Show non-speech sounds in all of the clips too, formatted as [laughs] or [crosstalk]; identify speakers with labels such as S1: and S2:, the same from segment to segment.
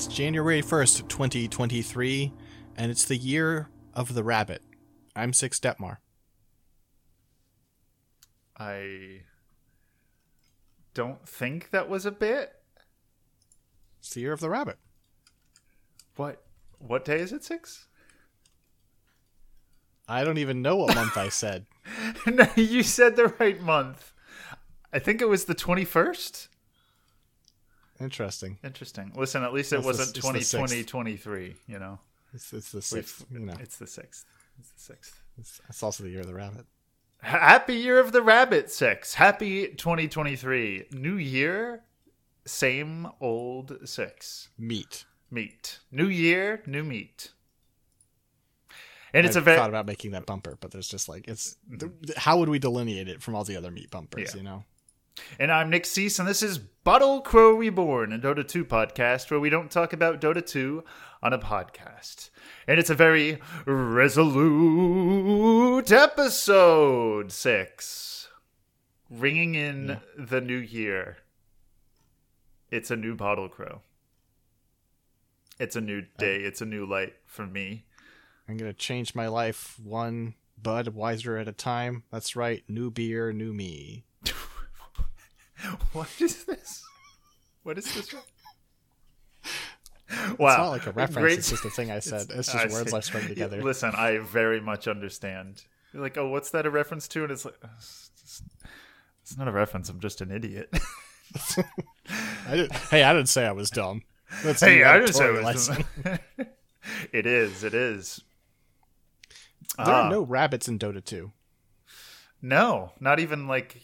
S1: It's January 1st, 2023, and it's the year of the rabbit. I'm Six Detmar.
S2: I don't think that was a bit.
S1: It's the year of the rabbit.
S2: What what day is it, Six?
S1: I don't even know what month I said. [laughs]
S2: no, you said the right month. I think it was the 21st.
S1: Interesting.
S2: Interesting. Listen, at least it
S1: It's
S2: wasn't
S1: the
S2: 2020
S1: sixth.
S2: 23, you know.
S1: It's, it's the sixth. You know,
S2: It's the 6th. It's the 6th.
S1: it's, it's also the year of the rabbit.
S2: Happy Year of the Rabbit, Six. Happy 2023. New year, same old Six.
S1: Meat.
S2: Meat. New year, new meat. And it's a very
S1: thought about making that bumper, but there's just like it's. Mm-hmm. th- how would we delineate it from all the other meat bumpers?
S2: Yeah.
S1: You know.
S2: And I'm Nick Cease, and this is Bottle Crow Reborn, a Dota 2 podcast where we don't talk about Dota 2 on a podcast. And it's a very resolute episode six, ringing in the new year. It's a new Bottle Crow. It's a new day. It's a new light for me.
S1: I'm gonna change my life one Budweiser at a time. That's right. New beer, new me. [laughs]
S2: What is this? What is this? Wow.
S1: It's not like a reference.
S2: Great-
S1: It's [laughs] just a thing I said. It's, just
S2: I
S1: words. I strung together. [laughs]
S2: Listen, I very much understand. You're like, oh, what's that a reference to? And it's like, "Uh, it's, it's not a reference. I'm just an idiot.
S1: I did, hey, I didn't say I was dumb. That's
S2: hey, I didn't say it
S1: editorializing.
S2: was. it is. It is.
S1: There
S2: Ah.
S1: are no rabbits in Dota 2.
S2: No, not even like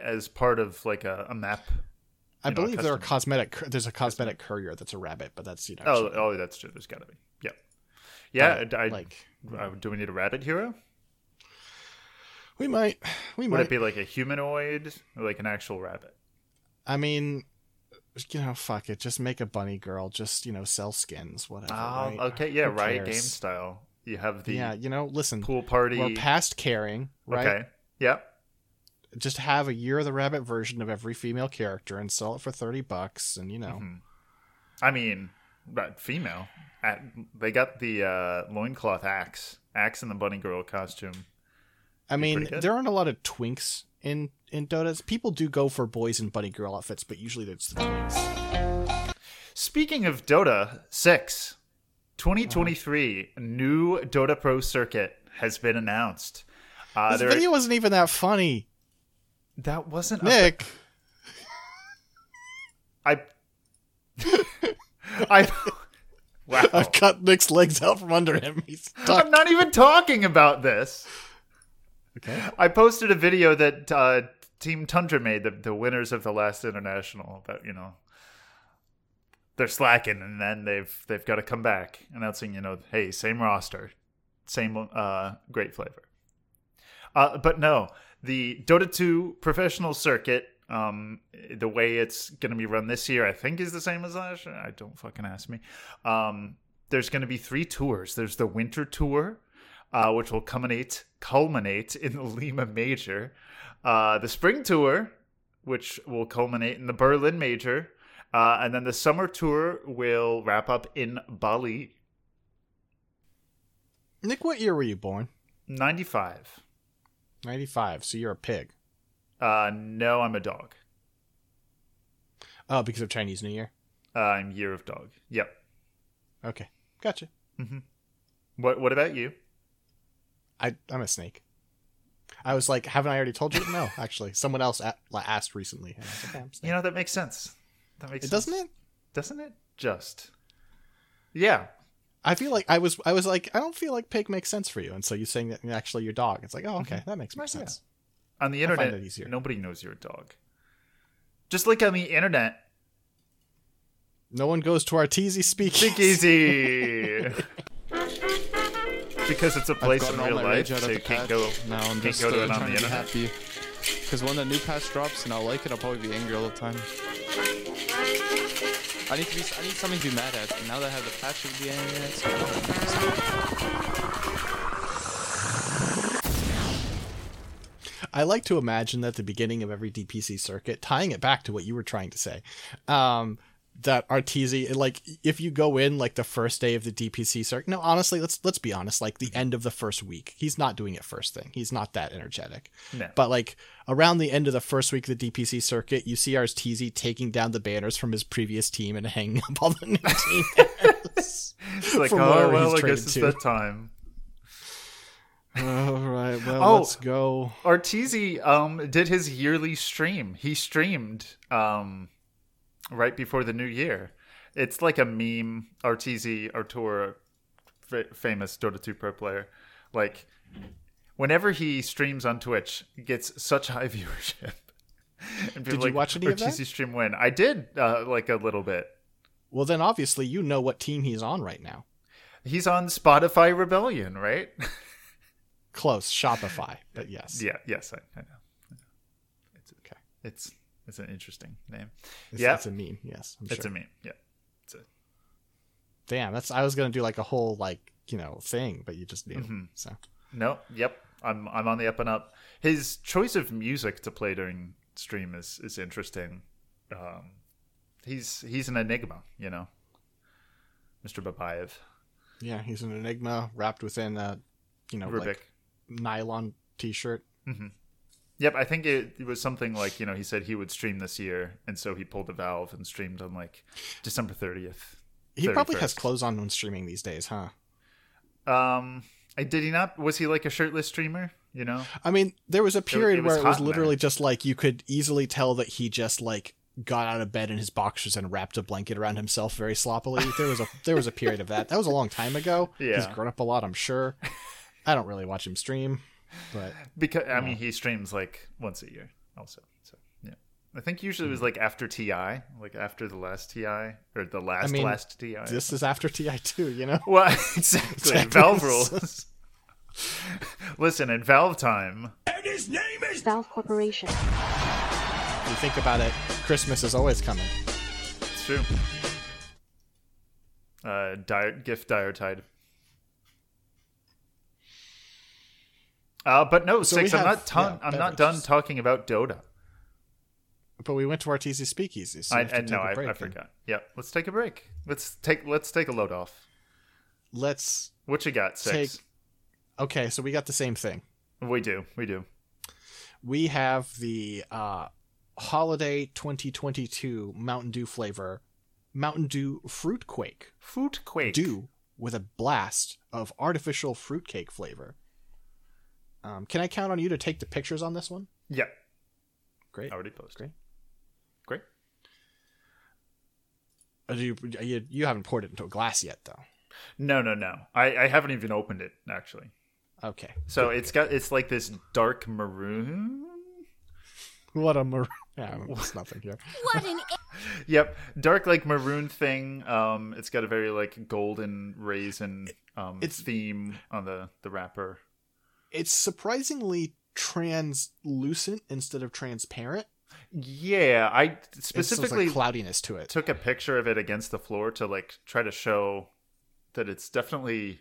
S2: as part of like a, a map.
S1: I
S2: know,
S1: believe there are cosmetic. There's a cosmetic courier that's a rabbit, but that's you know.
S2: Oh, oh, that's true. There's got to be. Yeah. Yeah.
S1: but,
S2: I,
S1: like
S2: uh, do we need a rabbit hero?
S1: we might. We
S2: Would
S1: might.
S2: it be like a humanoid or like an actual rabbit?
S1: I mean, you know, fuck it. Just make a bunny girl. Just you know, sell skins. Whatever.
S2: Oh,
S1: right?
S2: okay. Yeah,
S1: Who
S2: right.
S1: cares?
S2: Game style. You have the
S1: Yeah, you know, listen.
S2: pool party.
S1: We're past caring, right?
S2: Okay. Yep.
S1: Just have a year of the rabbit version of every female character and sell it for thirty bucks, and you know,
S2: Mhm. I mean, but female. At, they got the uh, loincloth axe, axe in the bunny girl costume.
S1: I mean, there aren't a lot of twinks in in Dotas. People do go for boys and bunny girl outfits, but usually it's the twinks.
S2: Speaking of Dota 6, 2023 new Dota Pro circuit has been announced. Uh,
S1: This
S2: there,
S1: video wasn't even that funny,
S2: that wasn't
S1: Nick.
S2: I. I. Wow. [laughs]
S1: I've cut Nick's legs out from under him. He's stuck.
S2: I'm not even talking about this.
S1: Okay.
S2: I posted a video that uh, Team Tundra made, the, the winners of the last international, that you know they're slacking, and then they've they've got to come back, announcing you know, hey, same roster, same uh, great flavor. Uh, but no, the Dota 2 professional circuit, um, the way it's going to be run this year, I think is the same as last year. I don't fucking ask me. Um, there's going to be three tours. There's the winter tour, uh, which will culminate culminate in the Lima Major, uh, the spring tour, which will culminate in the Berlin Major, uh, and then the summer tour will wrap up in Bali.
S1: Nick, what year were you born?
S2: Ninety five.
S1: Ninety five. So you're a pig.
S2: Uh, no, I'm a dog.
S1: Oh, because of Chinese New Year.
S2: Uh, I'm year of dog. Yep.
S1: Okay, gotcha.
S2: What What about you?
S1: I I'm a snake. I was like, haven't I already told you? No, [laughs] actually, someone else a- asked recently. And I was like, I'm.
S2: You know that makes sense. That makes
S1: it
S2: sense.
S1: doesn't it?
S2: Doesn't it? Just. Yeah.
S1: I feel like I was I was like I don't feel like pig makes sense for you, and so you saying that actually your dog. It's like oh okay mm-hmm. that makes more
S2: Right, yeah.
S1: sense.
S2: On the internet,
S1: easier.
S2: nobody knows you're a dog. Just like on the internet,
S1: No one goes to Arteezy speak.
S2: Think [laughs] because it's a place in real life, so you can't
S3: patch.
S2: go.
S3: Now I'm
S2: can't
S3: just
S2: go to it on
S3: trying
S2: the
S3: to be
S2: internet.
S3: happy. Because when the new patch drops and I'll like it, I'll probably be angry all the time. I need to be. I need something to be mad at. And now that I have the patch to the at,
S1: I like to imagine that at the beginning of every DPC circuit, tying it back to what you were trying to say, um, that Arteezy like if you go in like the first day of the DPC circuit. No, honestly, let's let's be honest. Like the end of the first week, he's not doing it first thing. He's not that energetic.
S2: No.
S1: But like around the end of the first week of the DPC circuit, you see Arteezy taking down the banners from his previous team and hanging up all the new team. [laughs]
S2: It's like, oh well, I guess it's
S1: to.
S2: that time.
S1: all right, well, [laughs]
S2: Oh.
S1: let's go.
S2: Arteezy um did his yearly stream. He streamed um right before the new year. It's like a meme. Arteezy Artour, fa- famous Dota 2 pro player, like whenever he streams on Twitch, he gets such high [laughs] viewership.
S1: Did you watch any of that?
S2: Stream win. I did uh, like a little bit.
S1: Well, then obviously you know what team he's on right now.
S2: He's on Spotify Rebellion, right?
S1: Close, Shopify, but yes.
S2: yeah. Yes, I, I know. I know. It's
S1: Okay.
S2: It's it's an interesting name.
S1: It's,
S2: Yeah.
S1: it's a meme. Yes, I'm
S2: It's
S1: sure.
S2: a meme. Yeah. It's a,
S1: Damn, that's. I was gonna do like a whole like you know thing, but you just did.
S2: Mm-hmm.
S1: So
S2: no. Yep. I'm I'm on the up and up. His choice of music to play during stream is is interesting. Um, he's he's an enigma, you know. Mr. Babaev,
S1: yeah, he's an enigma wrapped within a you know
S2: Rubik.
S1: like nylon t-shirt.
S2: Yep, I think it, it was something like you know he said he would stream this year, and so he pulled a valve and streamed on like December thirtieth.
S1: He probably has clothes on when streaming these days, huh?
S2: Um, I did he not? Was he like a shirtless streamer? You know,
S1: I mean, there was a period
S2: it was
S1: where it was literally just like you could easily tell that he just like got out of bed in his boxers and wrapped a blanket around himself very sloppily. There was a there was a period of that. That was a long time ago.
S2: Yeah.
S1: He's grown up a lot, I'm sure. I don't really watch him stream, but
S2: because I mean he streams like once a year also. So yeah, I think usually it was like after Ti, like after the last Ti or the last
S1: mean,
S2: last Ti.
S1: this is after TI too, you know.
S2: well, [laughs] exactly.
S1: Exactly.
S2: Valve [laughs] rules. Listen, in Valve time, And his name is
S4: Valve Corporation.
S1: If you think about it, Christmas is always coming.
S2: it's true. Uh, dire, gift Diretide. Uh, but no,
S1: So
S2: six. I'm not. Ton-
S1: yeah,
S2: I'm not done talking about Dota.
S1: But we went to Arteezy Speakeasy. So
S2: I,
S1: we have to
S2: I
S1: take
S2: no,
S1: a
S2: I, I forgot. Yeah, let's take a break. Let's take let's take a load off.
S1: Let's
S2: What you got? Six.
S1: take. Okay, so we got the same thing.
S2: We do. We do.
S1: We have the uh, holiday 2022 Mountain Dew flavor, Mountain Dew Fruit Quake.
S2: Fruit quake.
S1: Dew with a blast of artificial fruitcake flavor. Um, can I count on you to take the pictures on this one?
S2: Yeah.
S1: Great.
S2: Already posted.
S1: Great.
S2: Great.
S1: Uh, You, you, you haven't poured it into a glass yet, though.
S2: No, no, no. I, I haven't even opened it actually.
S1: Okay.
S2: So it's got it's like this dark maroon.
S1: What a mar- [laughs] yeah, there's nothing here. [laughs]
S4: What an [laughs]
S2: Yep, dark like maroon thing. Um, it's got a very like golden raisin um
S1: It's-
S2: theme on the the wrapper.
S1: It's surprisingly translucent instead of transparent.
S2: Yeah, I specifically
S1: like cloudiness to it.
S2: took a picture of it against the floor to like try to show that it's definitely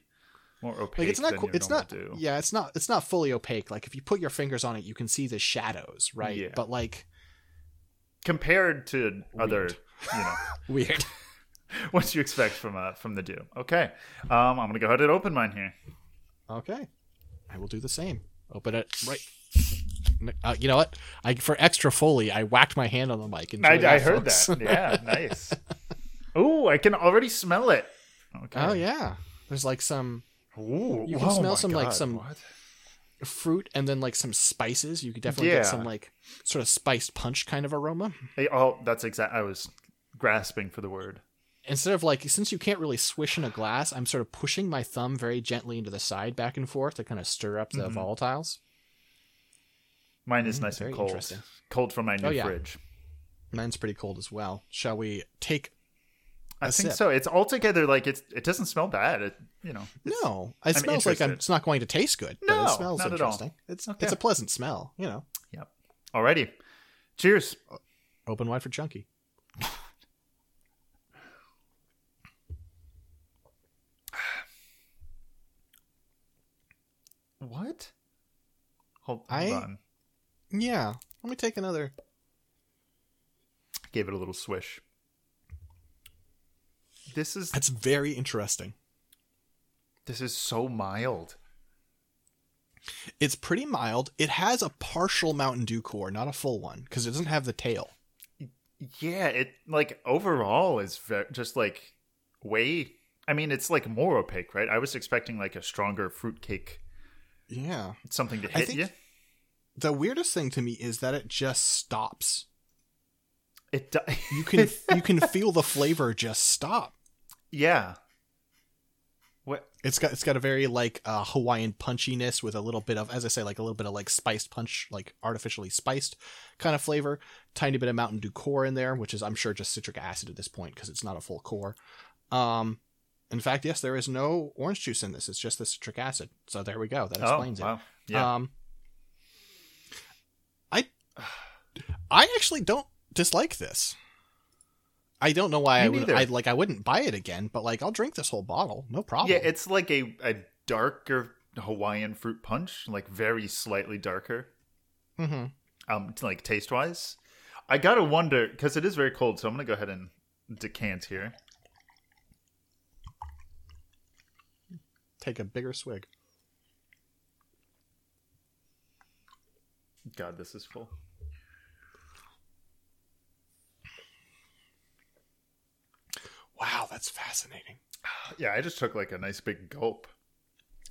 S2: more opaque
S1: Like it's not it's not
S2: dew.
S1: yeah it's not it's not fully opaque like if you put your fingers on it you can see the shadows right
S2: Yeah.
S1: but like
S2: compared to other you know [laughs]
S1: weird [laughs]
S2: what do you expect from uh from the dew. Okay, um, I'm gonna go ahead and open mine here.
S1: okay i will do the same open it right uh, you know what i for extra foley i whacked my hand on the mic Enjoy
S2: I,
S1: that,
S2: I heard
S1: folks.
S2: that. [laughs] Yeah, nice. Oh, I can already smell it. Okay.
S1: oh yeah there's like some
S2: Ooh,
S1: You can
S2: oh
S1: smell some, like, some-
S2: what?
S1: fruit and then like some spices you could definitely
S2: Yeah.
S1: get some like sort of spiced punch kind of aroma
S2: Hey, oh, that's exact. I was grasping for the word.
S1: Instead of like since you can't really swish in a glass i'm sort of pushing my thumb very gently into the side back and forth to kind of stir up the volatiles
S2: Mine is nice
S1: Mm, very
S2: and cold. Cold from my new
S1: Oh, yeah.
S2: fridge.
S1: Mine's pretty cold as well. Shall we take?
S2: I think
S1: sip.
S2: so. It's altogether like it's. It doesn't smell bad. It you know.
S1: No, it
S2: I'm
S1: smells like I'm, it's not going to taste good.
S2: No,
S1: it smells
S2: not at all.
S1: interesting. It's
S2: Okay.
S1: it's a pleasant smell. You know,
S2: Yep. Alrighty. Cheers.
S1: open wide for chunky.
S2: What? Hold, hold
S1: I-
S2: on.
S1: Yeah, let me take another.
S2: Gave it a little swish. This is
S1: That's very interesting.
S2: this is so mild.
S1: It's pretty mild. It has a partial Mountain Dew core, not a full one, because it doesn't have the tail.
S2: Yeah, it like overall is ve- just like way. I mean, it's like more opaque, right? I was expecting like a stronger fruitcake,
S1: Yeah.
S2: something to
S1: I
S2: hit
S1: think-
S2: you.
S1: The weirdest thing to me is that it just stops.
S2: It do- [laughs]
S1: You can you can feel the flavor just stop.
S2: yeah. What?
S1: It's got it's got a very like uh, Hawaiian punchiness with a little bit of, as I say, like a little bit of like spiced punch, like artificially spiced kind of flavor. Tiny bit of Mountain Dew core in there, which is I'm sure just citric acid at this point because it's not a full core. Um, in fact, yes, there is no orange juice in this. It's just the citric acid. So there we go. That explains
S2: oh,
S1: it.
S2: wow. Yeah.
S1: Um, I I actually don't dislike this. I don't know why
S2: Me
S1: I would I like I wouldn't buy it again, but like, I'll drink this whole bottle, no problem.
S2: yeah, it's like a, a darker Hawaiian fruit punch, like very slightly darker.
S1: hmm
S2: um like taste wise i gotta wonder because it is very cold so i'm gonna go ahead and decant here
S1: Take a bigger swig.
S2: god this is full
S1: Wow, that's fascinating.
S2: yeah i just took like a nice big gulp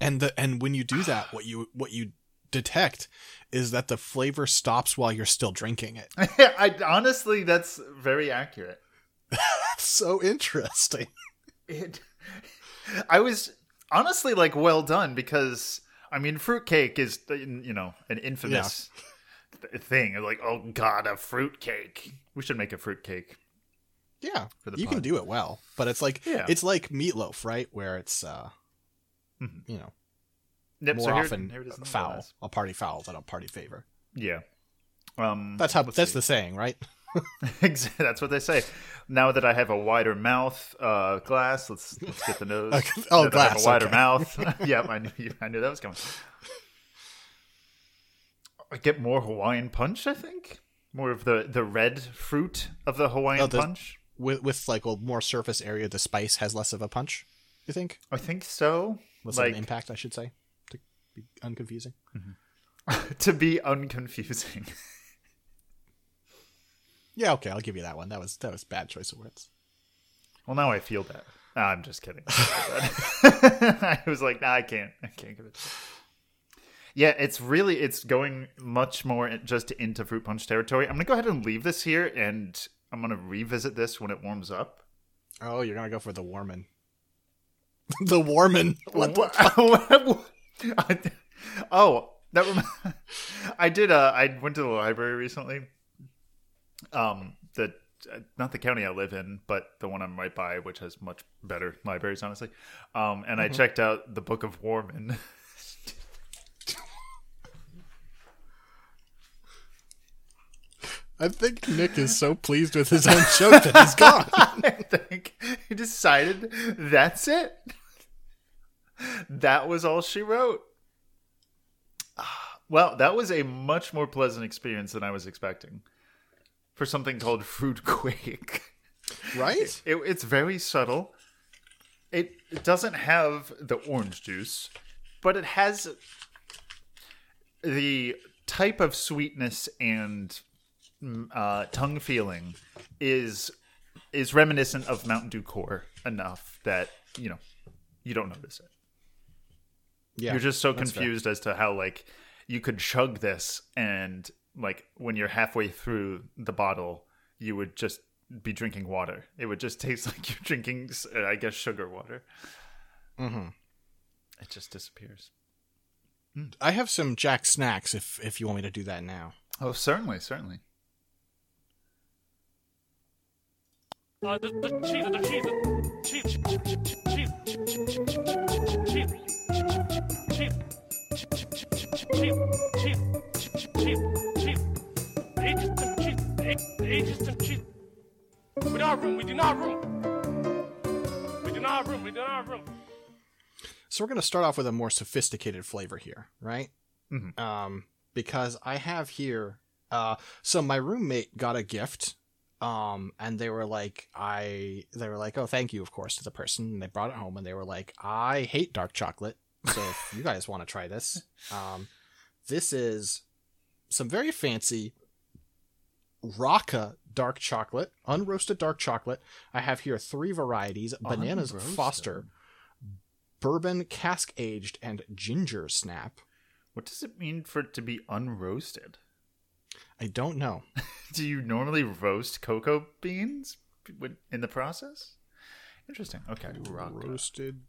S1: And the and when you do that, what you what you detect is that the flavor stops while you're still drinking it. [laughs]
S2: i honestly that's very accurate [laughs]
S1: That's so interesting.
S2: it i was honestly like well done because i mean fruitcake is you know an infamous [laughs] th- thing like oh god a fruitcake we should make a fruitcake
S1: Yeah, you can do it well, but it's like
S2: Yeah.
S1: it's like meatloaf, right? Where it's uh,
S2: Mhm.
S1: you know,
S2: yep,
S1: more
S2: so here,
S1: often
S2: here
S1: foul, a party foul than a party favor.
S2: yeah um
S1: That's how that's
S2: see.
S1: the saying, right? [laughs]
S2: That's what they say. Now that I have a wider mouth uh, glass, let's let's get the nose. [laughs]
S1: Okay. Oh,
S2: Now that I have
S1: glass,
S2: a wider
S1: okay.
S2: mouth. [laughs] yep, I knew I knew that was coming. I get more Hawaiian punch. I think more of the the red fruit of the Hawaiian
S1: Oh, the-
S2: punch.
S1: With with like a more surface area, the spice has less of a punch. You think
S2: I think so.
S1: less
S2: like
S1: of an impact? I should say to be unconfusing.
S2: to be unconfusing.
S1: Yeah, okay, I'll give you that one. That was that was bad choice of words.
S2: well, now I feel that. Ah, I'm just kidding. [laughs] [laughs] I was like, nah, I can't. I can't give it. Yeah, it's really it's going much more just into fruit punch territory. I'm gonna go ahead and leave this here, and I'm gonna revisit this when it warms up.
S1: Oh, you're gonna go for the Warman. [laughs] the Warman. What the
S2: oh, that rem- I did. Uh, I went to the library recently. Um, the uh, not the county I live in, but the one I'm right by, which has much better libraries, honestly. Um, and I checked out the Book of Warman. [laughs]
S1: I think Nick is so pleased with his own joke that he's gone. [laughs]
S2: I think he decided that's it. That was all she wrote. Ah, Well, that was a much more pleasant experience than I was expecting for something called Fruit Quake. [laughs]
S1: right?
S2: It, it's very subtle. It, it doesn't have the orange juice, but it has the type of sweetness and mm, uh, tongue feeling is is reminiscent of Mountain Dew Core enough that you know you don't notice it.
S1: Yeah.
S2: You're just so
S1: that's fair.
S2: confused as to how like you could chug this and like when you're halfway through the bottle, you would just be drinking water. It would just taste like you're drinking, uh, I guess, sugar water.
S1: Mhm.
S2: It just disappears.
S1: I have some Jack snacks if if you want me to do that now.
S2: Oh, certainly, certainly.
S5: Ages and cheese. We don't room. We do not room. We do not room. We do not room.
S1: So we're going to start off with a more sophisticated flavor here, right?
S2: Mhm.
S1: Um, because I have here. Uh, so my roommate got a gift Um, and they were like, I, they were like, oh, thank you, of course, to the person. And they brought it home, and they were like, I hate dark chocolate, so if you guys want to try this, [laughs] um, this is some very fancy Raaka dark chocolate, unroasted dark chocolate. I have here three varieties: bananas
S2: Unroasted.
S1: Foster, bourbon cask aged, and ginger snap.
S2: What does it mean for it to be unroasted?
S1: I don't know. [laughs]
S2: Do you normally roast cocoa beans in the process? Interesting. Okay. Rock.
S1: Roasted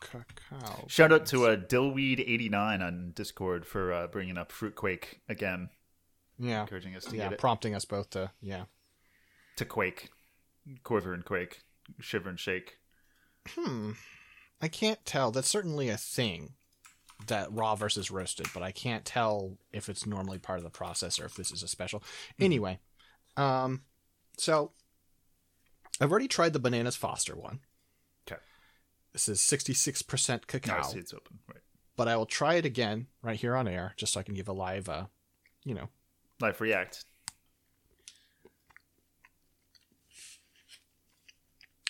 S1: cacao.
S2: Shout out to uh, Dillweed89 on Discord for uh, bringing up Fruitquake again,
S1: Yeah,
S2: encouraging us to
S1: yeah,
S2: get it.
S1: prompting us both to yeah.
S2: to quake, quiver and quake, shiver and shake.
S1: Hmm. I can't tell. That's certainly a thing that raw versus roasted, but I can't tell if it's normally part of the process or if this is a special. Anyway, um, so I've already tried the bananas Foster one.
S2: Okay.
S1: This is sixty six percent
S2: No,
S1: cacao,
S2: see it's open. Right.
S1: but I will try it again right here on air, just so I can give a live, uh, you know,
S2: Life React.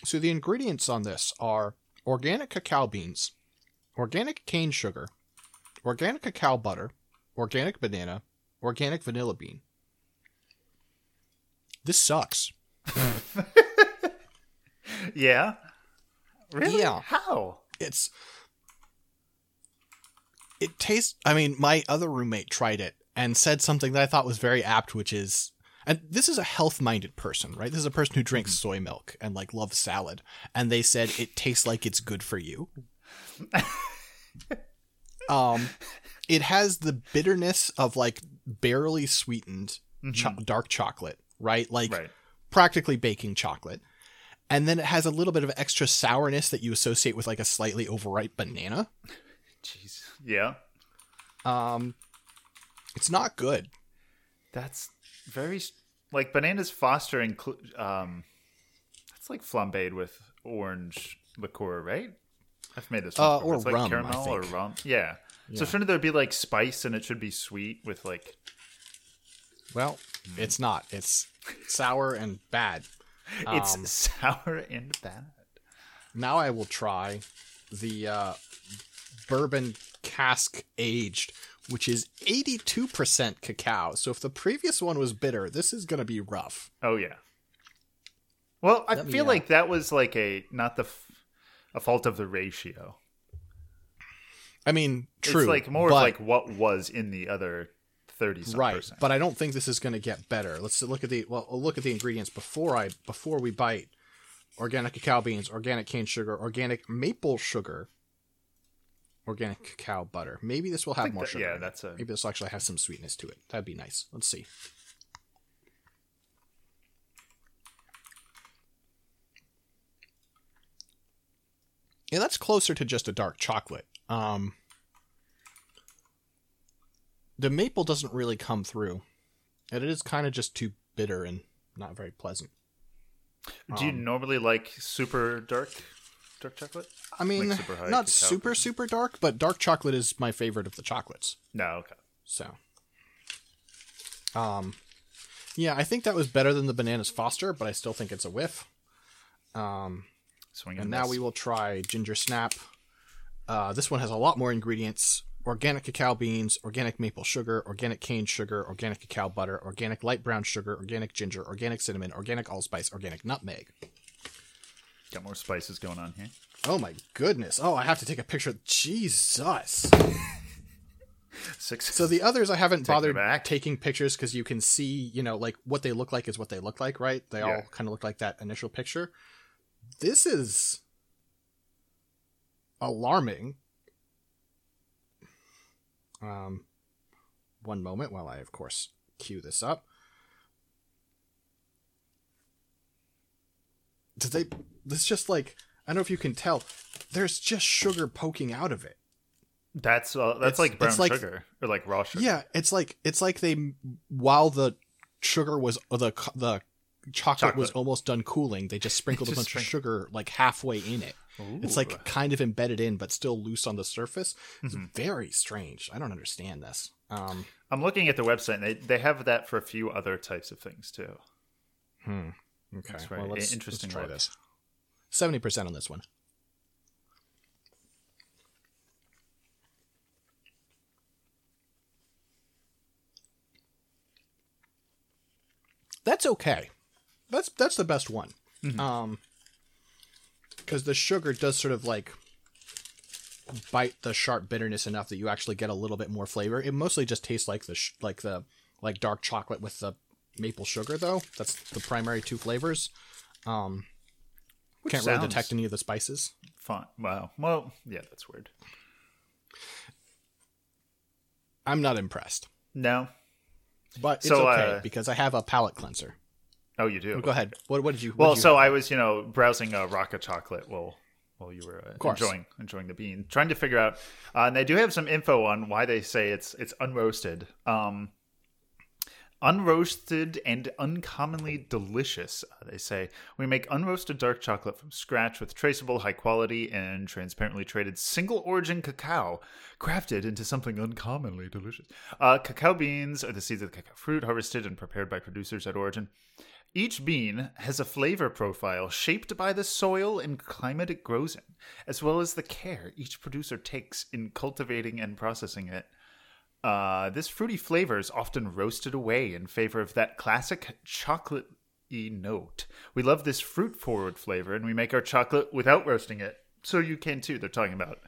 S1: So the ingredients on this are organic cacao beans, organic cane sugar, organic cacao butter, organic banana, organic vanilla bean. This sucks. [laughs]
S2: Yeah. Really?
S1: Yeah.
S2: How?
S1: It's it tastes I mean, my other roommate tried it and said something that I thought was very apt, which is and this is a health-minded person, right? This is a person who drinks soy milk and like loves salad, and they said it tastes like it's good for you. [laughs] um, it has the bitterness of like barely sweetened cho- dark chocolate, right? Like
S2: Right.
S1: practically baking chocolate. And then it has a little bit of extra sourness that you associate with like a slightly overripe banana.
S2: Jeez. Yeah.
S1: Um, it's not good.
S2: That's very like bananas Foster include. Um, that's like flambéed with orange liqueur, right? I've made this.
S1: Uh, or
S2: It's like
S1: rum, I
S2: caramel or rum. Yeah. So shouldn't there be like spice and it should be sweet with like?
S1: Well, it's not. It's sour and bad.
S2: It's
S1: Um, [laughs]
S2: sour and bad.
S1: Now I will try the uh, bourbon cask aged, which is 82% cacao. So if the previous one was bitter, this is going to be rough.
S2: Oh yeah. Well, I
S1: Let
S2: feel
S1: uh,
S2: like that was like a not the f- a fault of the ratio.
S1: I mean, true.
S2: It's like more
S1: but,
S2: of like what was in the other thirty some
S1: right,
S2: percent.
S1: but I don't think this is going to get better. Let's look at the well, we'll look at the ingredients before I before we bite. Organic cacao beans, organic cane sugar, organic maple sugar, organic cacao butter. Maybe this will have more
S2: that-
S1: sugar.
S2: yeah, that's a-
S1: Maybe this will actually have some sweetness to it. That'd be nice. Let's see. Yeah, that's closer to just a dark chocolate. Um, the maple doesn't really come through, and it is kind of just too bitter and not very pleasant.
S2: Do you
S1: um,
S2: normally like super dark dark chocolate?
S1: I mean,
S2: Like super high
S1: not
S2: cacao
S1: super
S2: percent?
S1: super dark, but dark chocolate is my favorite of the chocolates.
S2: No, okay.
S1: So, um, yeah, I think that was better than the bananas Foster, but I still think it's a whiff. Um,
S2: Swing
S1: and now we will try ginger snap. Uh, this one has a lot more ingredients: organic cacao beans, organic maple sugar, organic cane sugar, organic cacao butter, organic light brown sugar, organic ginger, organic cinnamon, organic allspice, organic nutmeg.
S2: Got more spices going on here.
S1: Oh my goodness! Oh, I have to take a picture. Jesus. [laughs]
S2: Six.
S1: So the others I haven't bothered
S2: back.
S1: taking pictures because you can see, you know, like what they look like is what they look like, right? They all kind of look like that initial picture. This is alarming. Um, one moment while I, of course, cue this up. Did they? This just like I don't know if you can tell. There's just sugar poking out of it.
S2: that's uh,
S1: It's-
S2: that's like brown
S1: like-
S2: sugar or like raw sugar.
S1: Yeah, it's like it's like they while the sugar was the the chocolate, was almost done cooling, they just sprinkled a
S2: Just
S1: bunch of sugar like halfway in it. It's like kind of embedded in, but still loose on the surface. It's
S2: Mm-hmm.
S1: very strange. I don't understand this. Um,
S2: I'm looking at the website. And they they have that for a few other types of things too.
S1: Okay,
S2: That's
S1: well, let's,
S2: interesting
S1: let's try this. Seventy percent on this one. That's okay. That's that's the best one.
S2: Mm-hmm.
S1: Um, because the sugar does sort of like bite the sharp bitterness enough that you actually get a little bit more flavor. It mostly just tastes like the sh- like the like dark chocolate with the maple sugar though. That's the primary two flavors. Um, can't really
S2: sounds-
S1: detect any of the spices.
S2: Fun. Wow. Well, yeah, that's weird.
S1: I'm not impressed,
S2: No.
S1: but it's
S2: So,
S1: okay
S2: uh,
S1: because I have a palate cleanser.
S2: Oh, you do.
S1: Go ahead. What, what did you? what
S2: Well,
S1: did you
S2: so? I was, you know, browsing uh, Raaka chocolate while while you were uh,
S1: course.
S2: enjoying enjoying the bean, trying to figure out. Uh, and they do have some info on why they say it's it's unroasted. Um, unroasted and uncommonly delicious. Uh, they say we make unroasted dark chocolate from scratch with traceable, high quality, and transparently traded single origin cacao, crafted into something uncommonly delicious. Uh, cacao beans are the seeds of the cacao fruit harvested and prepared by producers at origin. Each bean has a flavor profile shaped by the soil and climate it grows in, as well as the care each producer takes in cultivating and processing it. Uh, this fruity flavor is often roasted away in favor of that classic chocolate note. We love this fruit forward flavor, and we make our chocolate without roasting it, so you can too. They're talking about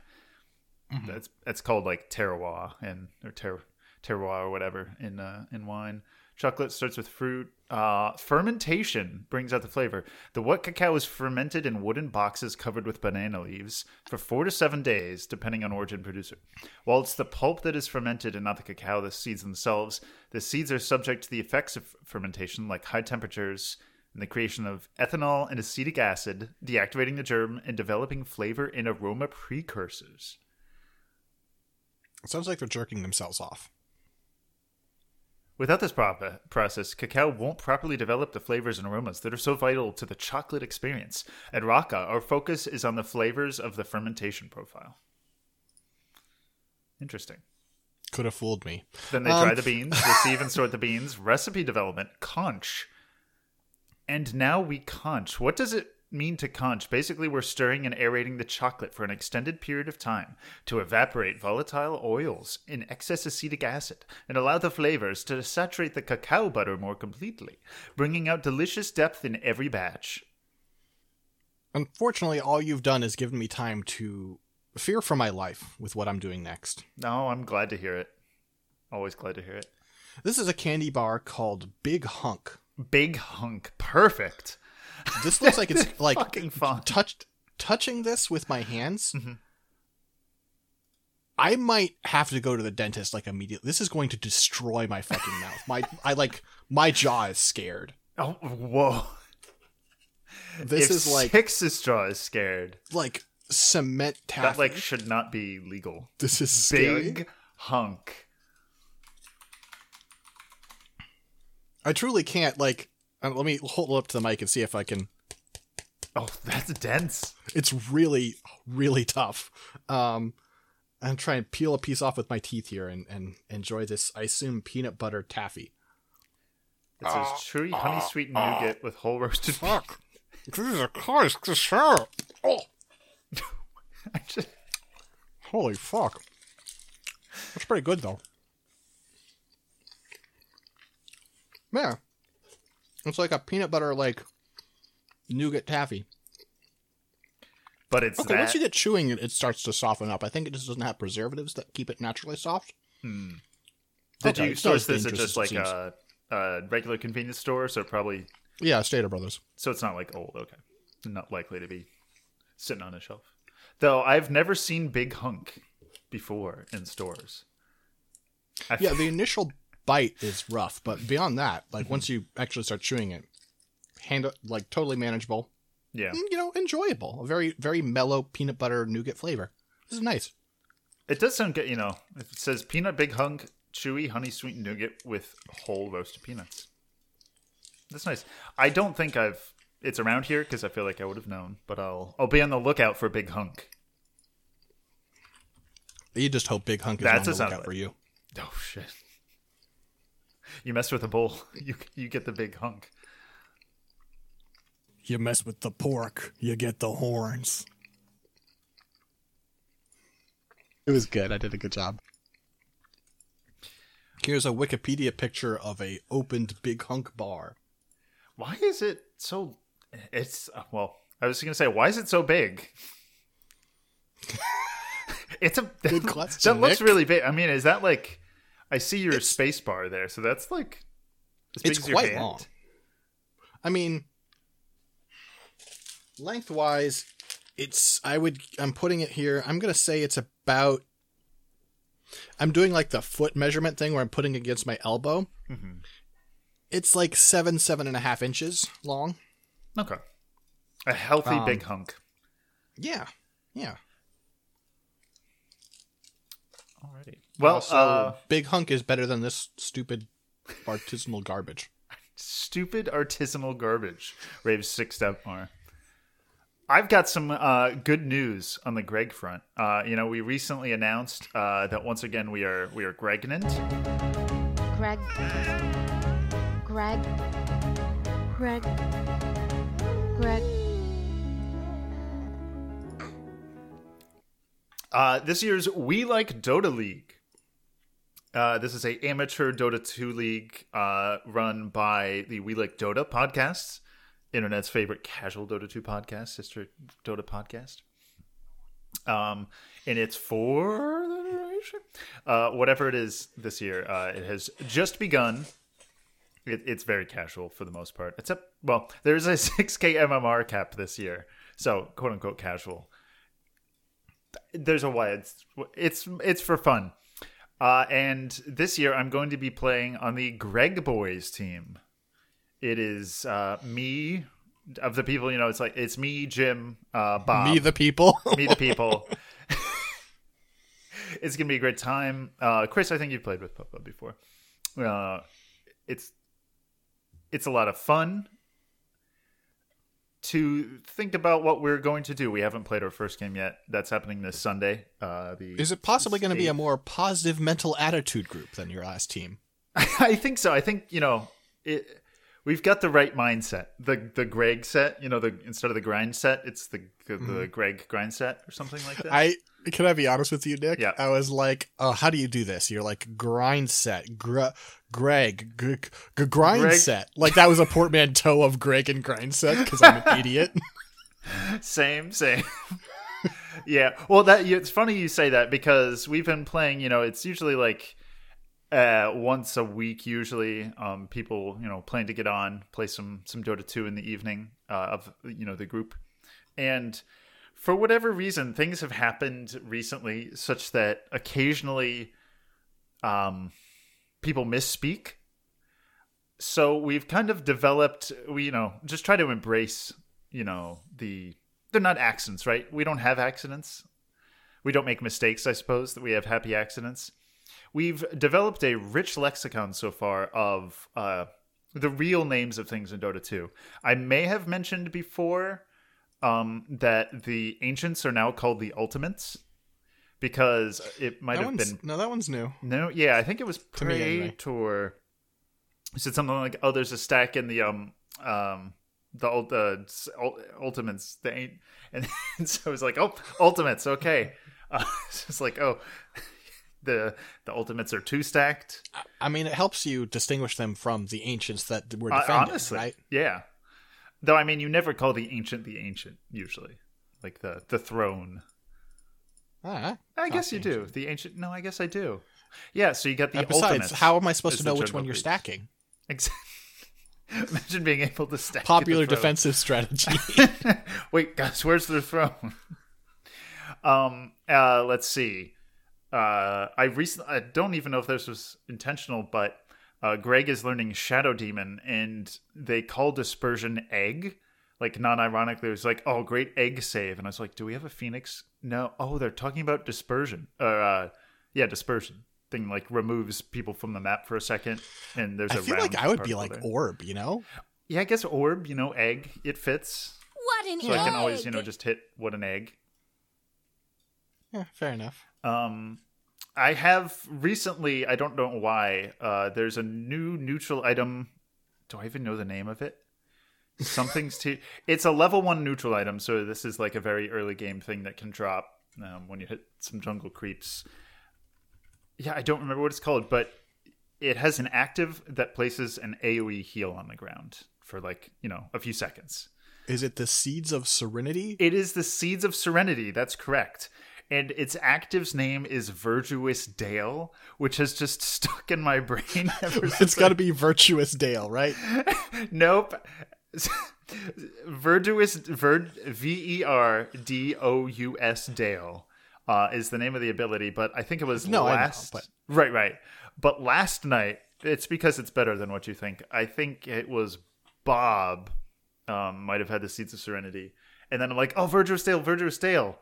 S2: that's that's called like terroir and or ter- terroir or whatever in uh, in wine. Chocolate starts with fruit. Uh, fermentation brings out the flavor. The wet cacao is fermented in wooden boxes covered with banana leaves for four to seven days, depending on origin producer. While it's the pulp that is fermented and not the cacao, the seeds themselves, the seeds are subject to the effects of fermentation, like high temperatures and the creation of ethanol and acetic acid, deactivating the germ and developing flavor and aroma precursors.
S1: It sounds like they're jerking themselves off.
S2: Without this pro- process, cacao won't properly develop the flavors and aromas that are so vital to the chocolate experience. At Raaka, our focus is on the flavors of the fermentation profile. Interesting.
S1: Could have fooled me.
S2: Then they
S1: Um,
S2: dry the beans, receive and sort the beans, recipe development, conch. And now we conch. What does it mean to conch? Basically, we're stirring and aerating the chocolate for an extended period of time to evaporate volatile oils in excess acetic acid and allow the flavors to saturate the cacao butter more completely, bringing out delicious depth in every batch.
S1: Unfortunately, all you've done is given me time to fear for my life with what I'm doing next.
S2: No, I'm glad to hear it. Always glad to hear it.
S1: This is a candy bar called Big Hunk.
S2: Big hunk. Perfect.
S1: This looks like [laughs] it's like
S2: Fucking fun.
S1: touched touching this with my hands.
S2: Mm-hmm.
S1: I might have to go to the dentist like immediately. This is going to destroy my fucking mouth. My I like my jaw is scared.
S2: Oh, whoa.
S1: This
S2: if
S1: is like
S2: Six's jaw is scared.
S1: like cement taffy.
S2: That like should not be legal.
S1: this is scary.
S2: Big hunk.
S1: I truly can't like. Uh, let me hold up to the mic and see if I can.
S2: Oh, [laughs] that's dense.
S1: It's really really tough. Um, I'm trying to peel a piece off with my teeth here and and enjoy this. I assume peanut butter taffy.
S2: It says chewy honey sweet nougat with whole roasted.
S1: Fuck. Jesus Christ, this sure. Oh, [laughs]
S2: I just-
S1: holy fuck. That's pretty good though. Yeah. It's like a peanut butter like nougat taffy.
S2: but it's
S1: Okay,
S2: that.
S1: once you get chewing it, it starts to soften up. I think it just doesn't have preservatives that keep it naturally soft. Hmm.
S2: Did
S1: Okay,
S2: you source this at just like a, a regular convenience store? So probably.
S1: Yeah, Stater Brothers.
S2: So it's not like old. Okay, not likely to be sitting on a shelf. Though I've never seen Big Hunk before in stores. I
S1: Yeah, the initial bite is rough, but beyond that, like once you actually start chewing it, hand like totally manageable.
S2: yeah.
S1: Mm, You know, enjoyable. A very very mellow peanut butter nougat flavor. This is nice.
S2: It does sound good, you know. It says peanut big hunk, chewy honey sweet nougat with whole roasted peanuts. That's nice. I don't think I've it's around here because I feel like I would have known. But I'll I'll be on the lookout for Big Hunk.
S1: You just hope Big Hunk is
S2: That's
S1: on the lookout for you.
S2: Oh shit! You mess with a bull, [laughs] you you get the Big Hunk.
S1: You mess with the pork, you get the horns. It was good. I did a good job. Here's a Wikipedia picture of a opened Big Hunk bar.
S2: Why is it so? It's uh, well. I was gonna say, why is it so big? [laughs] it's a [laughs]
S1: Good question.
S2: that
S1: question,
S2: looks really big. I mean, is that like? I see your space bar there, so that's like.
S1: It's quite long. I mean, lengthwise, it's. I would. I'm putting it here. I'm gonna say it's about. I'm doing like the foot measurement thing where I'm putting it against my elbow.
S2: Mm-hmm.
S1: It's like seven, seven and a half inches long.
S2: Okay. A healthy
S1: Um,
S2: big hunk.
S1: Yeah, yeah.
S2: Alrighty. Well,
S1: Also,
S2: uh,
S1: Big Hunk is better than this stupid artisanal garbage.
S2: stupid artisanal garbage. Raves six step more. I've got some uh, good news on the Greg front. Uh, you know, we recently announced uh, that once again we are we are Gregnant.
S6: Greg. Greg. Greg. Greg.
S2: Uh, this year's We Like Dota League. Uh, this is a amateur Dota 2 league uh, run by the We Like Dota podcast, internet's favorite casual Dota 2 podcast, sister Dota podcast. Um, and it's for uh, whatever it is this year. Uh, it has just begun. It, it's very casual for the most part. Except, well, there's a [laughs] 6k MMR cap this year, so quote unquote casual there's a why it's it's it's for fun. Uh, and this year I'm going to be playing on the Greg Boys team. It is uh, me of the people, you know, it's like it's me, Jim, uh, Bob,
S1: Me, the people. [laughs]
S2: me, the [laughs] people. [laughs] it's gonna be a great time. Uh, Chris, I think you've played with Papa before. Uh, it's it's a lot of fun to think about what we're going to do. We haven't played our first game yet. That's happening this Sunday. Uh, the
S1: Is it possibly going to be a more positive mental attitude group than your last team? [laughs]
S2: I think so. I think you know it. We've got the right mindset. The the Greg set, you know, the instead of the grind set, it's the the, the Greg grind set or something like that.
S1: I can I be honest with you, Nick?
S2: Yeah.
S1: I was like, "Oh, how do you do this?" You're like grind set, gr- Greg, g- g- grind
S2: Greg.
S1: set. Like that was a portmanteau of Greg and grind set because I'm an idiot. [laughs]
S2: same, same. yeah. Well, that it's funny you say that because we've been playing. You know, it's usually like uh, once a week. Usually, um, people you know plan to get on, play some some Dota two in the evening uh, of you know the group, and for whatever reason, things have happened recently such that occasionally, um, people misspeak. So we've kind of developed, we you know, just try to embrace, you know, the they're not accidents, right? We don't have accidents. We don't make mistakes, I suppose, that we have happy accidents. We've developed a rich lexicon so far of uh, the real names of things in Dota 2. I may have mentioned before um, that the ancients are now called the ultimates because it might
S1: That
S2: have been
S1: no, that one's new.
S2: no, yeah, I think it was
S1: me, anyway.
S2: Praetor. He said something like, "Oh, there's a stack in the um um the ult- uh, ultimates. They ain't." [laughs] And, so I was like, "Oh, ultimates, okay." [laughs] Uh, it's just like, "Oh, [laughs] the the ultimates are two stacked."
S1: I mean, it helps you distinguish them from the ancients that were
S2: Uh,
S1: defending,
S2: honestly,
S1: right?
S2: yeah. Though I mean, you never call the ancient the ancient usually, like the the throne.
S1: Ah,
S2: I guess you do. The ancient. No, I guess I do. Yeah. So you got the
S1: and besides, how am I supposed to know which one you're
S2: group.
S1: stacking?
S2: Ex- [laughs] Imagine being able to stack
S1: Popular defensive [laughs] strategy.
S2: Wait, guys, where's the throne? [laughs] um, uh, let's see. Uh, I recently, I don't even know if this was intentional, but uh, Greg is learning Shadow Demon, and they call dispersion egg. Like non-ironically, it was like, "Oh, great egg save," and I was like, "Do we have a phoenix?" No. Oh, they're talking about dispersion. Or, uh, yeah, dispersion thing like removes people from the map for a second, and there's
S1: I
S2: a
S1: feel
S2: round
S1: like I would be like
S2: there.
S1: orb, you know?
S2: yeah, I guess orb, you know, egg, it fits.
S7: What an egg.
S2: So I can always, you know, just hit what an egg.
S1: Yeah, fair enough.
S2: Um, I have recently, I don't know why, uh, there's a new neutral item. Do I even know the name of it? Something's to. [laughs] It's a level one neutral item, so this is like a very early game thing that can drop um, when you hit some jungle creeps. Yeah, I don't remember what it's called, but it has an active that places an AoE heal on the ground for like you know a few seconds.
S1: Is it the Seeds of Serenity?
S2: It is the Seeds of Serenity. That's correct. And its active's name is Virtuous Dale, which has just [laughs] stuck in my brain ever [laughs] since.
S1: It's got to be Virtuous Dale, right? [laughs]
S2: Nope. Virtuous Ver V E R D O U S Dale uh, is the name of the ability, but I think it was
S1: No, I know,
S2: last.
S1: but-
S2: Right, right. But last night, it's because it's better than what you think. I think it was Bob um, might have had the Seeds of Serenity, and then I'm like, oh, Virtuous Dale, Virtuous Dale.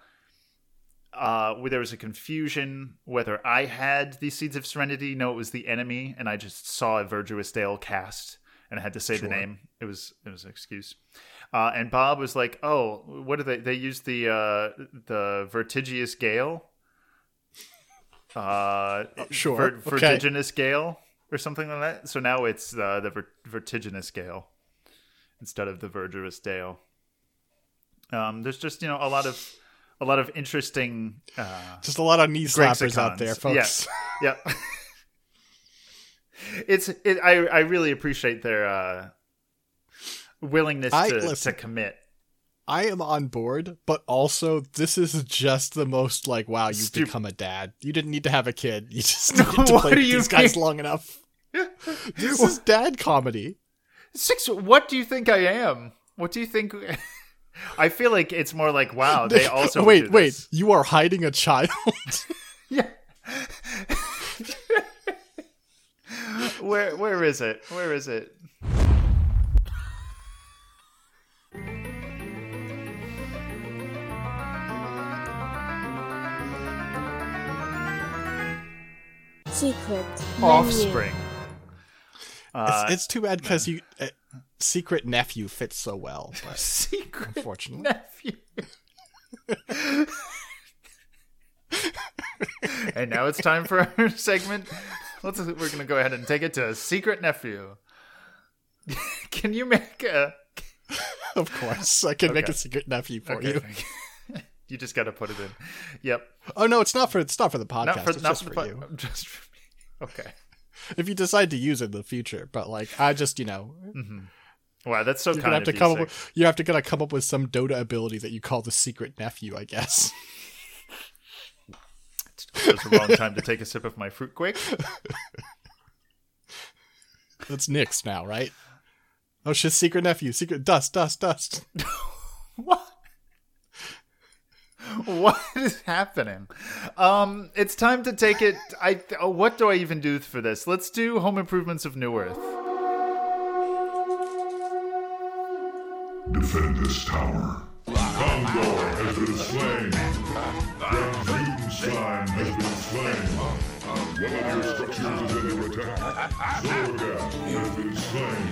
S2: Uh, where there was a confusion whether I had the Seeds of Serenity. No, it was the enemy, and I just saw a Virtuous Dale cast, and I had to say the name. It was it was an excuse. Uh, and Bob was like, "Oh, what do they? They used the uh, the vertigious gale, uh,
S1: sure.
S2: ver-
S1: Okay.
S2: vertiginous gale, or something like that." So now it's uh, the ver- vertiginous gale instead of the verdurous dale. Um, there's just you know a lot of a lot of interesting uh,
S1: Just a lot of knee slappers out there, folks. [laughs]
S2: Yeah. yeah. it's it, I I really appreciate their uh, willingness
S1: I-
S2: to,
S1: listen.
S2: to commit.
S1: I am on board, but also this is just the most like, wow, you've
S2: Stup-
S1: become a dad. You didn't need to have a kid. You just [laughs]
S2: No,
S1: needed to play with these guys long enough. [laughs] this is dad comedy.
S2: Six. What do you think I am? What do you think? I feel like it's more like wow. [laughs] They also
S1: wait, wait.
S2: this.
S1: You are hiding a child. [laughs]
S2: Yeah. [laughs] where where is it? Where is it?
S7: Secret. menu.
S2: Offspring. Uh,
S1: it's, it's too bad because you uh, secret nephew fits so well. [laughs]
S2: Secret
S1: unfortunately,
S2: nephew. [laughs] and now it's time for our [laughs] segment. Let's, we're going to go ahead and take it to Secret Nephew. Can you make a.
S1: of course, I can make a secret nephew for
S2: Okay.
S1: you.
S2: you just got to put it in. Yep.
S1: Oh no, it's not for it's not for the podcast.
S2: Not for,
S1: it's
S2: not
S1: just
S2: for,
S1: for, you.
S2: Just for me. Okay.
S1: If you decide to use it in the future, but like I just you know mm-hmm.
S2: Wow, that's so
S1: you're
S2: kind
S1: gonna have
S2: of
S1: to
S2: you,
S1: come up. With, you have to gotta come up with some Dota ability that you call the secret nephew. I guess.
S2: It was the wrong time to take a sip of my fruit quake.
S1: That's Nick's now, right? Oh shit! Secret nephew, secret dust, dust, dust. [laughs]
S2: What? [laughs] What is happening? Um, it's time to take it. I. Oh, what do I even do for this? Let's do Home Improvements of New Earth.
S8: Defend this tower. Kongor has been slain. Frankenstein has been slain. One of your structures is under attack. Zorga has been slain.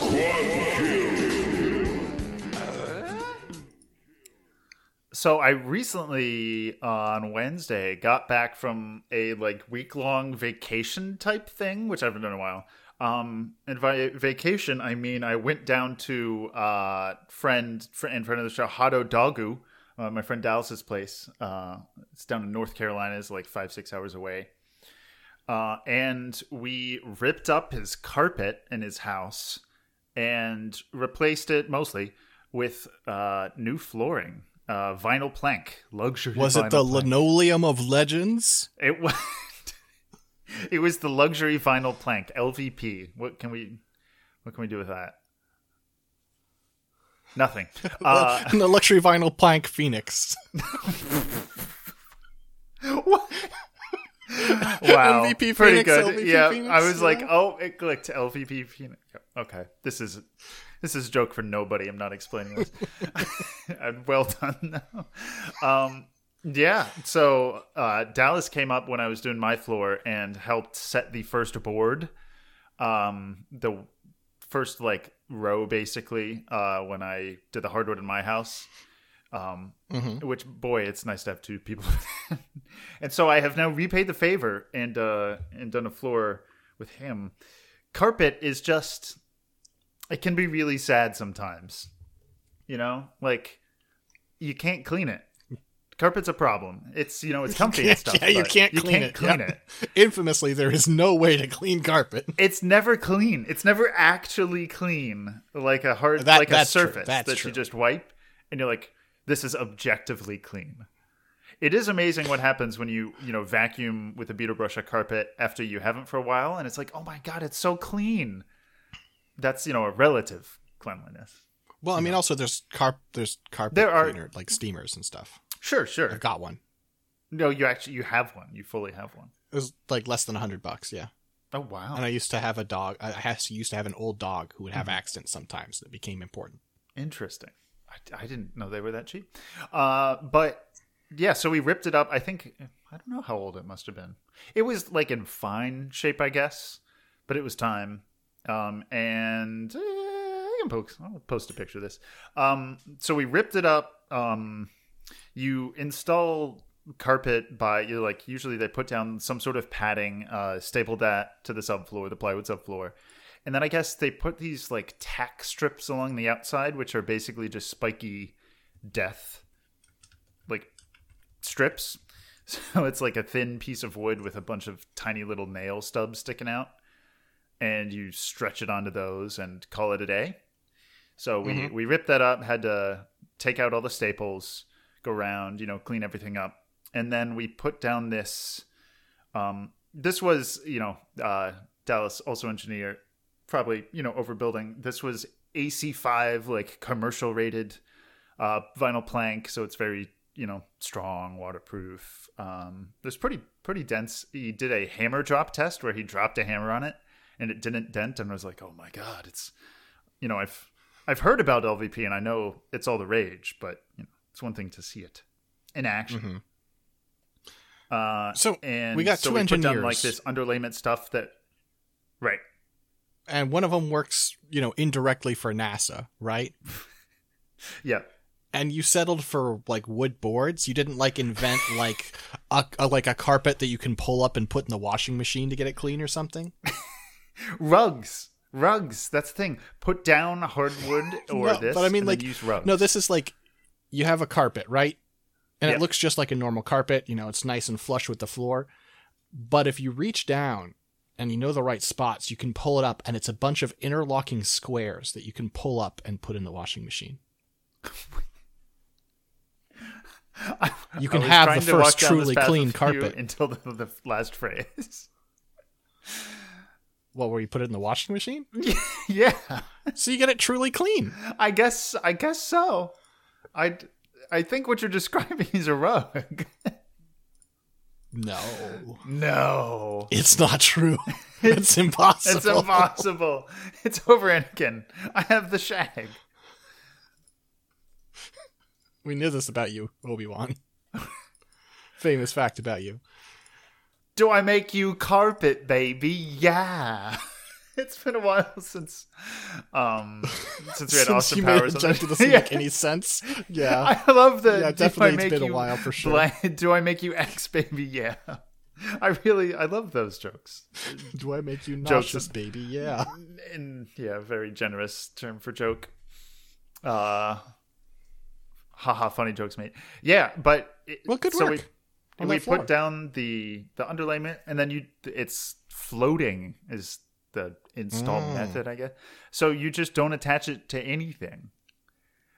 S8: Quad kill.
S2: So I recently on Wednesday got back from a like week long vacation type thing, which I haven't done in a while. Um, and by vacation, I mean I went down to uh friend fr- and friend of the show Hado Dagu, uh, my friend Dallas's place. Uh, it's down in North Carolina, it's like five six hours away. Uh, and we ripped up his carpet in his house and replaced it mostly with uh, new flooring, uh, vinyl plank, luxury.
S1: Was it the
S2: plank.
S1: linoleum of legends?
S2: It was. [laughs] it was the luxury vinyl plank LVP. What can we? What can we do with that? Nothing. [laughs] Uh, [laughs]
S1: the luxury vinyl plank phoenix.
S2: what? wow,
S1: MVP
S2: pretty
S1: Phoenix,
S2: good.
S1: LVP
S2: yeah,
S1: Phoenix,
S2: I was like, oh, it clicked. LVP Phoenix. Okay, this is this is a joke for nobody. I'm not explaining this. [laughs] And well done. now. Um, yeah. So uh, Dallas came up when I was doing my floor and helped set the first board. Um, the first like row basically uh, when I did the hardwood in my house. Um,
S1: Mm-hmm.
S2: which boy, it's nice to have two people. [laughs] and so I have now repaid the favor and uh, and done a floor with him. Carpet is just it can be really sad sometimes. You know, like you can't clean it. Carpet's a problem. It's you know it's [laughs] comfy and stuff.
S1: yeah, you can't
S2: you
S1: clean
S2: can't
S1: it.
S2: Clean
S1: yeah.
S2: it. [laughs]
S1: Infamously, there is no way to clean carpet. [laughs]
S2: It's never clean. It's never actually clean, like a hard,
S1: That-
S2: like a surface that
S1: true.
S2: you just wipe, and you're like, "This is objectively clean." It is amazing what happens when you, you know, vacuum with a beetle brush a carpet after you haven't for a while, and it's like, "Oh my god, it's so clean." That's you know a relative cleanliness.
S1: Well, I mean, also there's carp there's carpet
S2: There are-
S1: cleaner like steamers and stuff.
S2: Sure, sure.
S1: I've got one.
S2: No, you actually you have one. You fully have one.
S1: It was like less than a hundred bucks. Yeah,
S2: Oh wow,
S1: and I used to have a dog. I has used to have an old dog who would
S2: Mm-hmm.
S1: have accidents sometimes that became important.
S2: Interesting. I, I didn't know they were that cheap. Uh, but yeah, so we ripped it up. I think I don't know how old it must have been. It was like in fine shape, I guess, but it was time. Um, and uh, I can post, I'll post a picture of this. Um, so we ripped it up. Um, you install carpet by you like usually they put down some sort of padding, uh, stapled that to the subfloor, the plywood subfloor. And then I guess they put these like tack strips along the outside, which are basically just spiky death, like strips. [laughs] So it's like a thin piece of wood with a bunch of tiny little nail stubs sticking out. And you stretch it onto those and call it a day. So we, we ripped that up, had to take out all the staples, go around, you know, clean everything up. And then we put down this um, this was, you know, uh, Dallas also engineer, probably, you know, overbuilding. This was AC5, like commercial rated uh, vinyl plank, so it's very, you know, strong, waterproof. Um, it's pretty, pretty dense. He did a hammer drop test where he dropped a hammer on it and it didn't dent, and I was like, oh my god, it's, you know, I've, I've heard about LVP and I know it's all the rage, but you know, it's one thing to see it in action. Uh,
S1: So,
S2: and
S1: we got
S2: so
S1: two
S2: we put down
S1: engineers.
S2: like this underlayment stuff that, right?
S1: And one of them works, you know, indirectly for NASA, right? [laughs]
S2: Yeah,
S1: and you settled for like wood boards. You didn't like invent [laughs] like a, a like a carpet that you can pull up and put in the washing machine to get it clean or something. [laughs]
S2: rugs, rugs. That's the thing. Put down hardwood [laughs] or
S1: No,
S2: this,
S1: but I mean like
S2: use rugs.
S1: no, this is like you have a carpet, right? And
S2: Yeah.
S1: it looks just like a normal carpet. You know, it's nice and flush with the floor. But if you reach down and you know the right spots, you can pull it up, and it's a bunch of interlocking squares that you can pull up and put in the washing machine. [laughs] You can have the first truly clean carpet.
S2: until the, the last phrase. [laughs]
S1: What, where you put it in the washing machine? [laughs]
S2: yeah,
S1: So you get it truly clean.
S2: I guess. I guess so. I. I think what you're [laughs] describing is a rug.
S1: No.
S2: no,
S1: It's not true. [laughs] It's impossible.
S2: it's impossible. It's over, Anakin. I have the shag.
S1: We knew this about you, Obi Wan. Famous fact about you.
S2: Do I make you carpet, baby? Yeah. [laughs] It's been a while since um [laughs] since we had
S1: Since
S2: Austin
S1: made
S2: Powers
S1: a
S2: on
S1: joke
S2: the-
S1: that [laughs] doesn't
S2: Yeah.
S1: make any sense. Yeah.
S2: I love the
S1: Yeah, definitely it's been a while for sure.
S2: bla- do I make you X baby? Yeah. I really I love those jokes.
S1: Do I make you
S2: Jokes
S1: nauseous,
S2: and-
S1: baby? Yeah.
S2: And yeah, very generous term for joke. Uh haha funny jokes mate. Yeah, but it,
S1: Well, good
S2: so
S1: work on
S2: we put down the the underlayment and then you it's floating is the install
S1: Mm.
S2: method i guess. So you just don't attach it to anything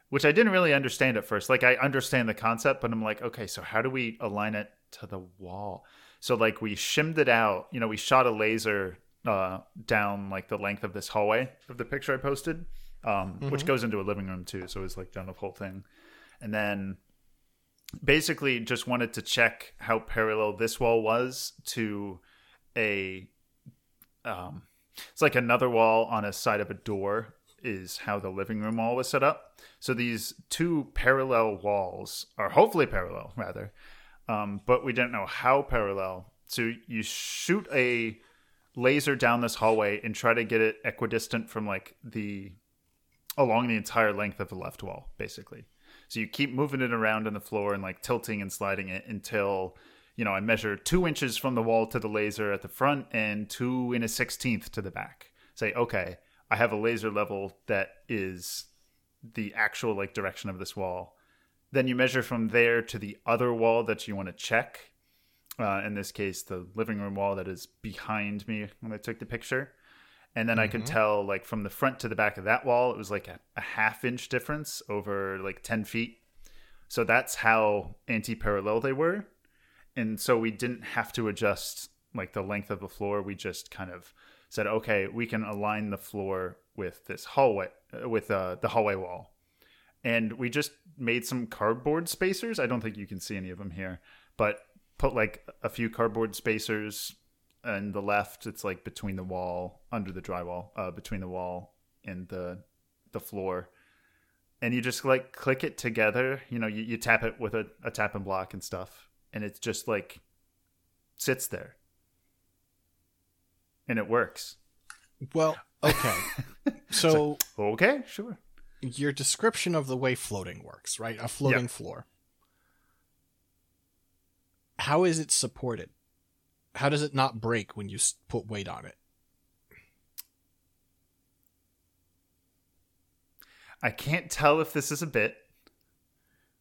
S2: which i didn't really understand at first. Like i understand the concept but i'm like okay so how do we align it to the wall? So like we shimmed it out you know we shot a laser uh, down like the length of this hallway of the picture i posted um, which goes into a living room too so it's like done the whole thing. And then basically just wanted to check how parallel this wall was to a um it's like another wall on a side of a door is how the living room wall was set up so these two parallel walls are hopefully parallel rather um but we didn't know how parallel so you shoot a laser down this hallway and try to get it equidistant from like the along the entire length of the left wall, basically. So you keep moving it around on the floor and like tilting and sliding it until you know I measure two inches from the wall to the laser at the front and two and a sixteenth to the back. Say, okay, I have a laser level that is the actual like direction of this wall. Then you measure from there to the other wall that you want to check. Uh, in this case, the living room wall that is behind me when I took the picture. And then I could tell, like, from the front to the back of that wall, it was like a, a half inch difference over like 10 feet. So that's how anti parallel they were. And so we didn't have to adjust like the length of the floor. We just kind of said, okay, we can align the floor with this hallway, uh, with uh, the hallway wall. And we just made some cardboard spacers. I don't think you can see any of them here, but put like a few cardboard spacers and the left it's like between the wall under the drywall uh, between the wall and the the floor and you just like click it together you know you, you tap it with a, a tap and block and stuff and it's just like sits there and it works
S1: Well, okay. [laughs] so
S2: okay sure
S1: your description of the way floating works, right? A floating
S2: Yeah.
S1: floor. How is it supported? How does it not break when you put weight on it?
S2: i can't tell if this is a bit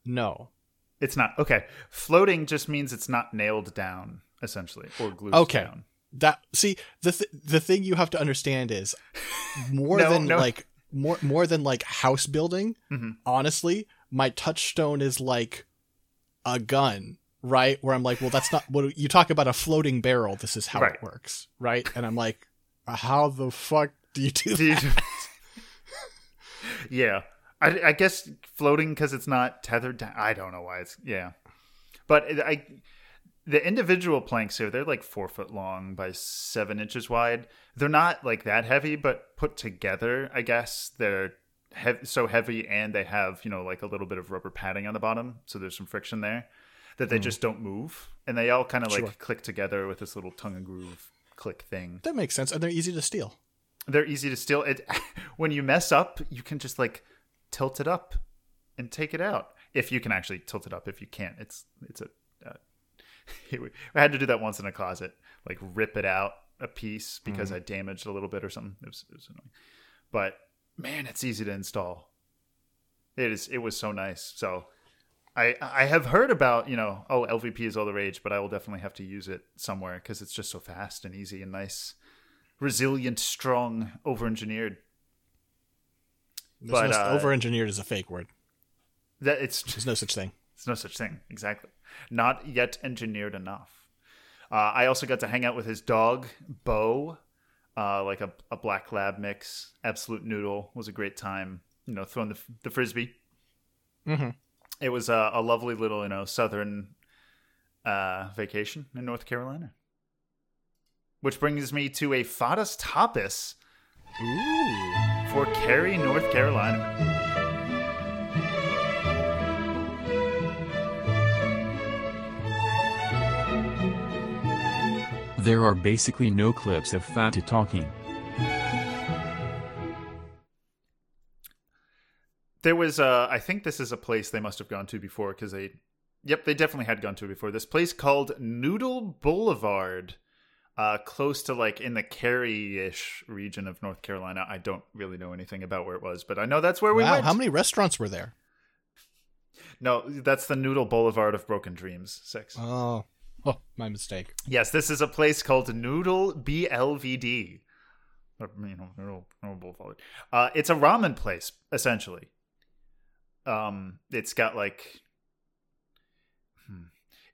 S1: No.
S2: it's not okay floating just means it's not nailed down essentially or glued
S1: Okay.
S2: down
S1: That see the th- the thing you have to understand is [laughs] more
S2: No,
S1: than
S2: no.
S1: like more more than like house building.
S2: Mhm.
S1: Honestly, my touchstone is like a gun, right? Where I'm like, well, that's not what you talk about a floating barrel. This is how
S2: Right.
S1: it works, right? And I'm like, how the fuck do you do [laughs] that?
S2: yeah, I, I guess floating because it's not tethered down. I don't know why it's yeah, but I the individual planks here they're like four foot long by seven inches wide. They're not like that heavy, but put together, I guess they're hev- so heavy and they have you know like a little bit of rubber padding on the bottom, so there's some friction there that they just don't move, and they all kind of like
S1: Sure.
S2: click together with this little tongue and groove click thing
S1: That makes sense, and they're easy to steal.
S2: they're easy to steal. It [laughs] when you mess up, you can just like tilt it up and take it out. If you can actually tilt it up, if you can't, it's it's a. Uh, [laughs] I had to do that once in a closet, like rip it out a piece because I damaged a little bit or something. It was, it was annoying, but man, it's easy to install. It is. It was so nice. So. I, I have heard about you know oh LVP is all the rage but I will definitely have to use it somewhere because it's just so fast and easy and nice resilient, strong, over-engineered. But, uh,
S1: over-engineered is a fake word.
S2: That it's [laughs]
S1: There's no such thing.
S2: it's no such thing. Exactly. Not yet engineered enough. Uh, I also got to hang out with his dog, Bo, uh, like a, a black lab mix. Absolute noodle was a great time. You know, throwing the the frisbee.
S1: Mm-hmm.
S2: It was a, a lovely little, you know, southern uh, vacation in North Carolina. Which brings me to a Fadas Tapas for Cary, North Carolina.
S9: There are basically no clips of Fata talking.
S2: There was, uh, I think this is a place they must have gone to before because they, yep, they definitely had gone to before. This place called Noodle Boulevard, uh, close to like in the Cary-ish region of North Carolina. I don't really know anything about where it was, but I know that's where we
S1: wow,
S2: went.
S1: how many restaurants were there?
S2: No, that's the Noodle Boulevard of Broken Dreams. Six.
S1: Oh, oh, my mistake.
S2: Yes, this is a place called Noodle BLVD. You know, Noodle, Noodle Boulevard. Uh, it's a ramen place, essentially. Um, it's got like, hmm,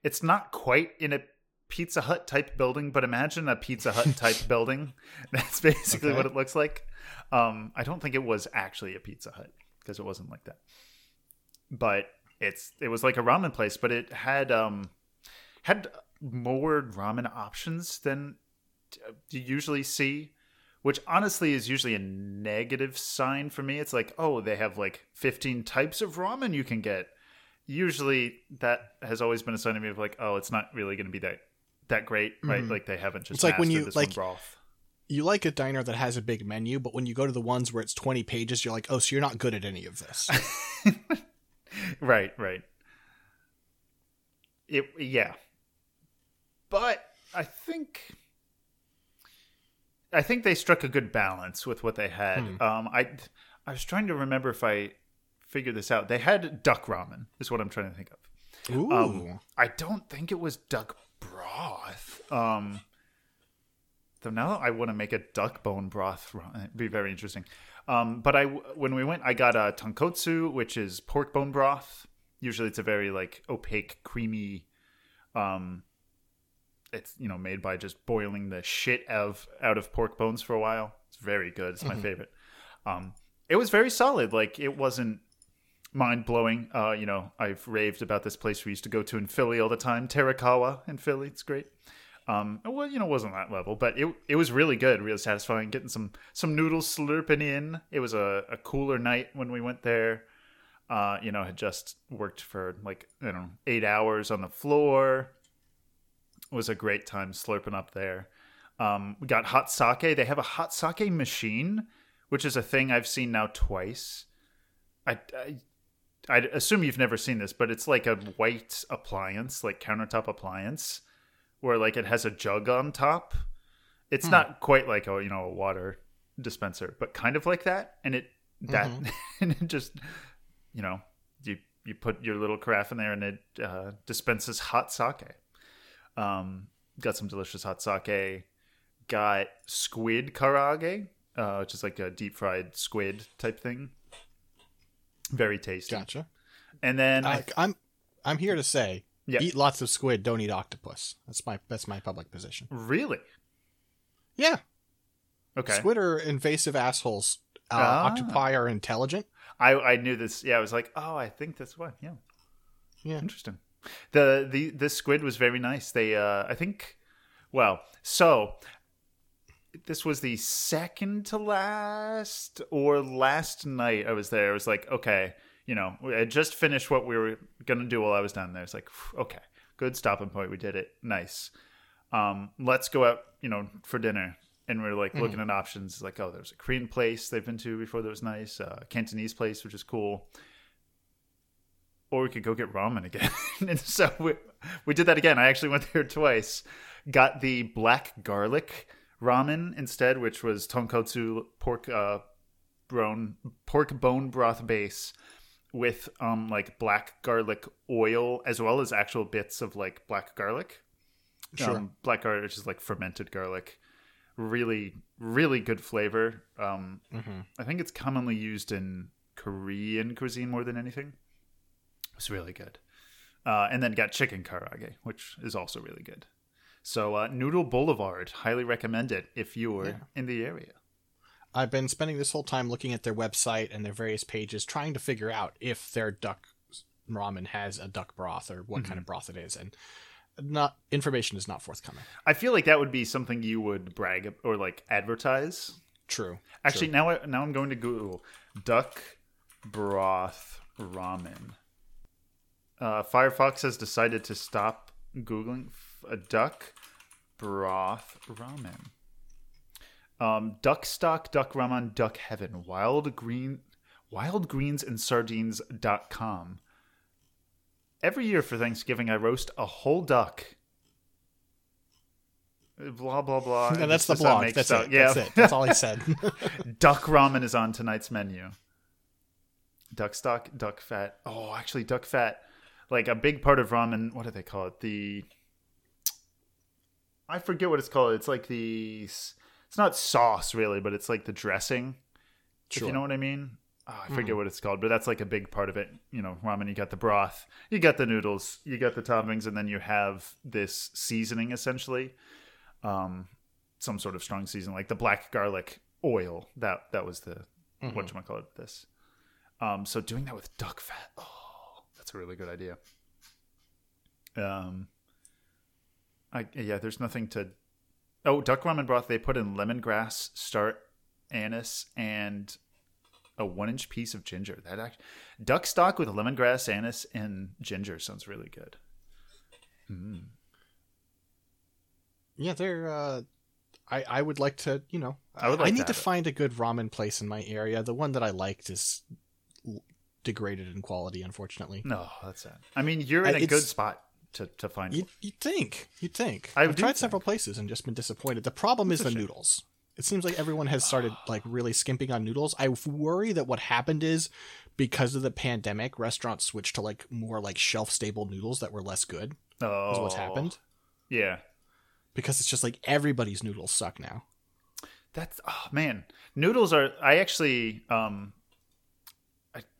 S2: it's not quite in a Pizza Hut type building, but imagine a Pizza Hut [laughs] type building. That's basically
S1: Okay.
S2: what it looks like. Um, I don't think it was actually a Pizza Hut because it wasn't like that. But it's it was like a ramen place, but it had um had more ramen options than uh, you usually see, which honestly is usually a negative sign for me. It's like, oh, they have like 15 types of ramen you can get. Usually that has always been a sign to me of like, oh, it's not really going to be that that great, right? Mm-hmm. Like they haven't just.
S1: It's like when
S2: mastered
S1: you-
S2: this
S1: like-
S2: broth.
S1: you like a diner that has a big menu, but when you go to the ones where it's 20 pages, you're like, oh, so you're not good at any of this. [laughs]
S2: right, right. It yeah. But I think I think they struck a good balance with what they had.
S1: Hmm.
S2: Um I I was trying to remember if I figured this out. They had duck ramen is what I'm trying to think of.
S1: Ooh.
S2: Um, I don't think it was duck broth. Um, though now I want to make a duck bone broth. It'd be very interesting. Um, but I when we went, I got a tonkotsu, which is pork bone broth. Usually, it's a very like opaque, creamy. Um, it's you know made by just boiling the shit of out of pork bones for a while. It's very good. It's my favorite. Um, it was very solid. Like it wasn't mind blowing. Uh, you know, I've raved about this place we used to go to in Philly all the time, Terakawa in Philly. It's great. Um, well, you know, it wasn't that level, but it it was really good, really satisfying. Getting some some noodles slurping in. It was a, a cooler night when we went there. Uh, you know, had just worked for like you know eight hours on the floor. Was a great time slurping up there. Um, we got hot sake. They have a hot sake machine, which is a thing I've seen now twice. I, I I assume you've never seen this, but it's like a white appliance, like countertop appliance, where like it has a jug on top. It's not quite like a you know a water dispenser, but kind of like that. And it that [laughs] and it just you know you you put your little carafe in there and it uh, dispenses hot sake. Um, got some delicious hot sake. Got squid karaage, uh, which is like a deep fried squid type thing. Very tasty.
S1: Gotcha.
S2: And then I,
S1: I, I'm I'm here to say,
S2: Yeah.
S1: eat lots of squid, don't eat octopus. That's my that's my public position.
S2: really
S1: Yeah,
S2: okay.
S1: squid are invasive assholes. Uh,
S2: Ah.
S1: Octopi are intelligent.
S2: I I knew this. Yeah, I was like, oh, I think that's what. Yeah,
S1: Yeah.
S2: interesting. The the the squid was very nice. They uh, I think, well, so this was the second to last or last night I was there. I was like, okay, you know, I just finished what we were gonna do while I was down there. It's like, okay, good stopping point. We did it. Nice. Um, let's go out, you know, for dinner. And we are like looking at options. Like, oh, there's a Korean place they've been to before that was nice. Uh, Cantonese place, which is cool. Or we could go get ramen again. [laughs] and so we, we did that again. I actually went there twice. Got the black garlic ramen instead, which was tonkotsu pork uh, bone pork bone broth base with um like black garlic oil as well as actual bits of like black garlic.
S1: Sure.
S2: Um, black garlic which is like fermented garlic. Really, really good flavor. Um, I think it's commonly used in Korean cuisine more than anything. It's really good. Uh, and then got chicken karaage, which is also really good. So uh, Noodle Boulevard, highly recommend it if you're in the area.
S1: I've been spending this whole time looking at their website and their various pages, trying to figure out if their duck ramen has a duck broth or what kind of broth it is, and not information is not forthcoming.
S2: I feel like that would be something you would brag or like advertise.
S1: True.
S2: Actually, now I, now I'm going to Google duck broth ramen. Uh, Firefox has decided to stop googling a duck broth ramen. Um, duck stock, duck ramen, duck heaven, wild green, wild greens and sardines.com. Every year for Thanksgiving, I roast a whole duck. Blah blah blah. [laughs]
S1: That's the blog. That's
S2: sense?
S1: it.
S2: Yeah.
S1: That's it. That's all he said. [laughs] [laughs]
S2: duck ramen is on tonight's menu. Duck stock, duck fat. Oh, actually, duck fat. Like a big part of ramen. What do they call it? The I forget what it's called. It's like the. It's not sauce really, but it's like the dressing. If you know what I mean. Oh, I forget what it's called, but that's like a big part of it. You know, ramen. You got the broth, you got the noodles, you got the toppings, and then you have this seasoning essentially um, some sort of strong season, like the black garlic oil. That that was the what you call it. This. Um, so doing that with duck fat, oh, that's a really good idea. Um, I yeah, there's nothing to. Oh, duck ramen broth. They put in lemongrass, star anise, and a one-inch piece of ginger. That act, duck stock with lemongrass, anise, and ginger sounds really good.
S1: yeah, they're. Uh, I, I would like to, you know,
S2: I would like
S1: I
S2: to
S1: need to find a good ramen place in my area. The one that I liked is l- degraded in quality, unfortunately.
S2: No, that's sad. I mean, you're in
S1: I-
S2: a good spot to, to find
S1: You
S2: one.
S1: you think you think
S2: I
S1: I've
S2: do
S1: tried several places and just been disappointed. The problem is the
S2: shame.
S1: noodles. It seems like everyone has started [sighs] like really skimping on noodles. I worry that what happened is because of the pandemic, restaurants switched to like more like shelf stable noodles that were less good.
S2: Oh,
S1: Is what's happened
S2: Yeah,
S1: because it's just like everybody's noodles suck now.
S2: that's oh man, noodles are. I actually, um,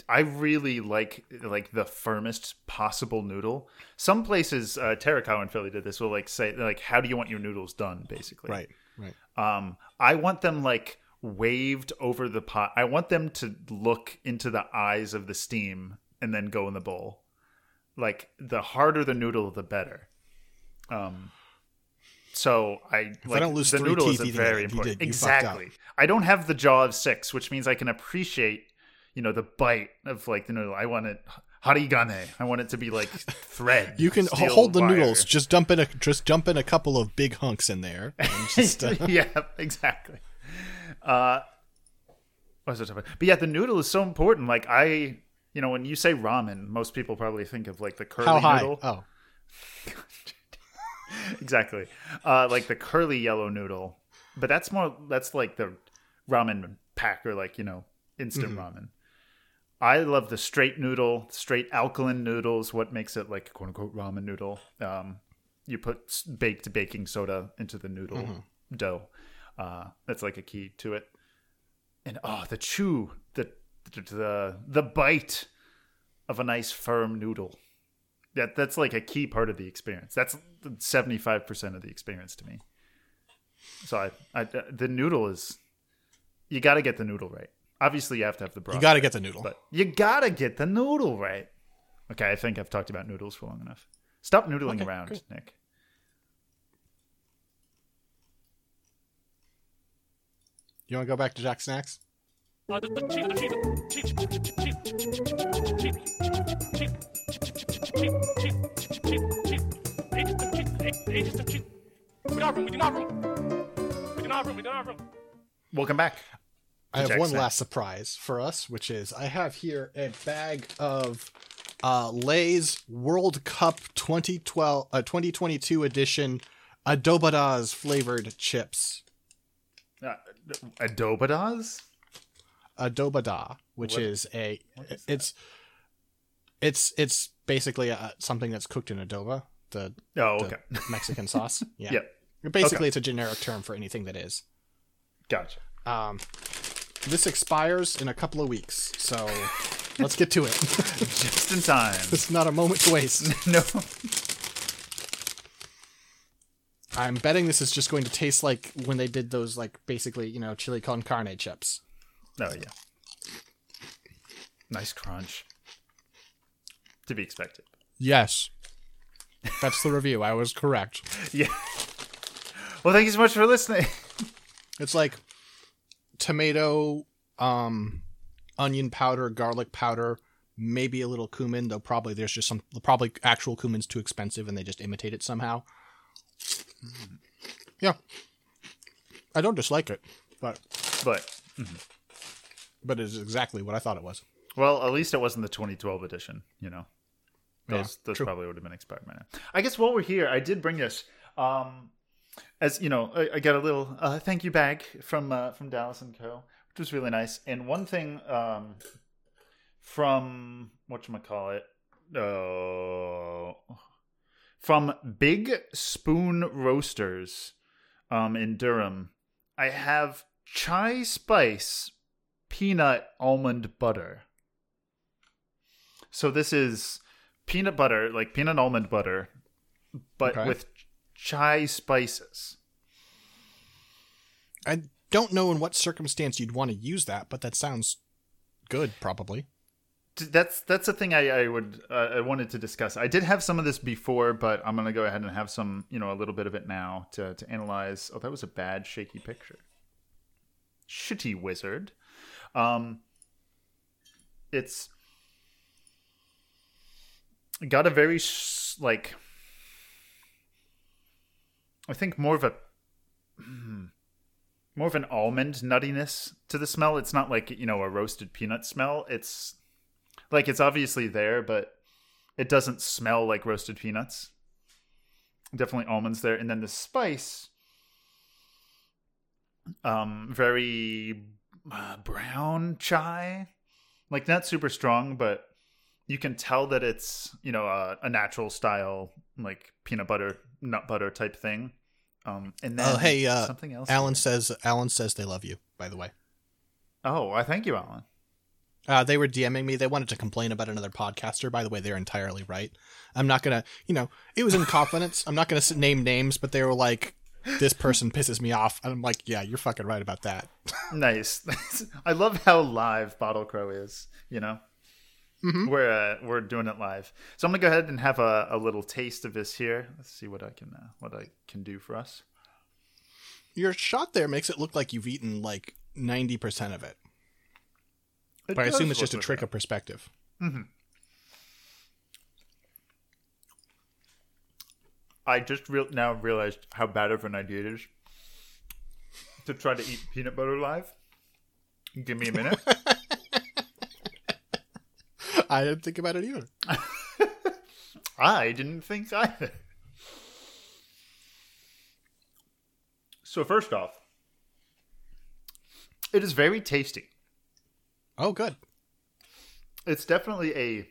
S2: I, I really like like the firmest possible noodle. Some places, uh, Terakawa in Philly did this. Will like say like, how do you want your noodles done? Basically,
S1: Right, right.
S2: Um, I want them like waved over the pot. I want them to look into the eyes of the steam and then go in the bowl. Like the harder the noodle, the better. Um, so I if like
S1: don't lose
S2: the noodle is
S1: teeth
S2: very
S1: it,
S2: important.
S1: did- you fucked up.
S2: exactly. I don't have the jaw of six, which means I can appreciate, you know, the bite of like the noodle. I want it harigane. I want it to be like thread. [laughs]
S1: You can hold the
S2: wire.
S1: noodles. Just dump in a just dump in a couple of big hunks in there. Just, [laughs] uh, [laughs]
S2: yeah, exactly. Uh, what was I talking about? But yeah, the noodle is so important. Like I, you know, when you say ramen, most people probably think of like the curly
S1: how high?
S2: noodle.
S1: Oh,
S2: exactly. Uh, like the curly yellow noodle. But that's more. That's like the ramen pack or like you know instant ramen. I love the straight noodle, straight alkaline noodles. What makes it like a quote unquote ramen noodle? Um, you put baked baking soda into the noodle dough. Uh, that's like a key to it. And oh, the chew, the the the bite of a nice firm noodle. That that's like a key part of the experience. That's seventy five percent of the experience to me. So I, I the noodle is you got to get the noodle right obviously you have to have the broth.
S1: You got to get the noodle.
S2: But you got to get the noodle right. Okay, I think I've talked about noodles for long enough. Stop noodling
S1: okay,
S2: around. Nick.
S1: You want to go back to Jack Snacks?
S2: Welcome back.
S1: I have one last surprise for us, which is I have here a bag of uh, Lay's World Cup 2012 uh, 2022 edition Adobadas flavored chips.
S2: Uh, Adobadas?
S1: Adobada, which
S2: What-
S1: is a it's it's it's basically a, something that's cooked in adoba, the,
S2: Oh,
S1: the
S2: okay. [laughs]
S1: Mexican sauce. Yeah.
S2: Yep.
S1: Basically,
S2: Okay.
S1: it's a generic term for anything that is.
S2: Gotcha.
S1: Um, this expires in a couple of weeks, so let's get to it. [laughs]
S2: Just in time.
S1: it's not a moment to waste. [laughs]
S2: no.
S1: I'm betting this is just going to taste like when they did those, like basically, you know, chili con carne chips.
S2: Oh yeah. Nice crunch. To be expected.
S1: Yes, that's the review. I was correct. [laughs]
S2: Yeah. Well, thank you so much for listening.
S1: It's like tomato, um, onion powder, garlic powder, maybe a little cumin. Though probably there's just some probably actual cumin's too expensive and they just imitate it somehow. Yeah, I don't dislike it, but
S2: But
S1: but it is exactly what I thought it was.
S2: well, at least it wasn't the 2012 edition. You know,
S1: Yeah,
S2: those those
S1: true.
S2: probably would have been expired by now. I guess while we're here, I did bring this. Um, as you know, I, I got a little uh, thank you bag from uh, from Dallas and Co, which was really nice. And one thing um, from what you call it, uh, from Big Spoon Roasters, um, in Durham, I have chai spice peanut almond butter. So this is peanut butter, like peanut almond butter, but
S1: Okay.
S2: with chai spices.
S1: I don't know in what circumstance you'd want to use that, but that sounds good, probably.
S2: That's that's the thing I, I would uh, I wanted to discuss. I did have some of this before, but I'm gonna go ahead and have some, you know, a little bit of it now to to analyze. Oh, that was a bad shaky picture. Shitty wizard. Um, it's got a very s- like I think more of a more of an almond nuttiness to the smell. It's not like you know a roasted peanut smell. It's like it's obviously there, but it doesn't smell like roasted peanuts. Definitely almonds there, and then the spice, um, very uh, brown chai, like not super strong, but you can tell that it's you know a, a natural style like peanut butter nut butter type thing. Um, and then
S1: Oh, hey, uh,
S2: something else.
S1: Alan says Alan says they love you. By the way,
S2: Oh, I thank you, Alan.
S1: uh, they were DMing me. They wanted to complain about another podcaster. By the way, they're entirely right. I'm not gonna, you know, it was in confidence. I'm not gonna name names, but they were like, "This person pisses me off," and I'm like, "Yeah, you're fucking right about that." [laughs]
S2: Nice. [laughs] I love how live Bottle Crow is. You know,
S1: Mhm.
S2: we're uh, we're doing it live. So I'm gonna go ahead and have a, a little taste of this here. Let's see what I can uh, what I can do for us.
S1: Your shot there makes it look like you've eaten like 90% of it,
S2: It
S1: but I assume it's just a trick of perspective.
S2: that. I just real now realized how bad of an idea it is to try to eat peanut butter live. Give me a minute. [laughs]
S1: I didn't think about it either. [laughs]
S2: I didn't think either. So first off, it is very tasty.
S1: Oh, good.
S2: It's definitely a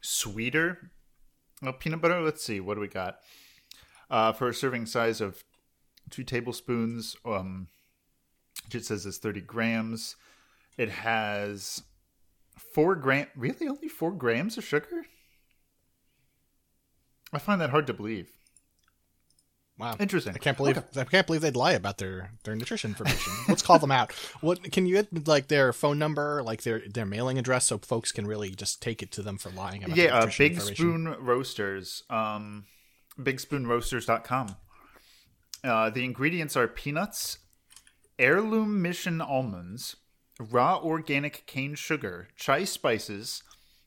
S2: sweeter uh, peanut butter. Let's see, what do we got? Uh, for a serving size of two tablespoons, um, it says it's 30 grams. It has four gram, really only four grams of sugar? I find that hard to believe.
S1: Wow.
S2: Interesting.
S1: I can't believe
S2: Okay.
S1: I can't believe they'd lie about their their nutrition information. Let's call them out. [laughs] What can you get like their phone number, like their their mailing address, so folks can really just take it to them for lying about
S2: yeah, uh, Big
S1: information?
S2: Spoon Roasters, um, bigspoonroasters.com. Uh, the ingredients are peanuts, heirloom mission almonds, raw organic cane sugar, chai spices,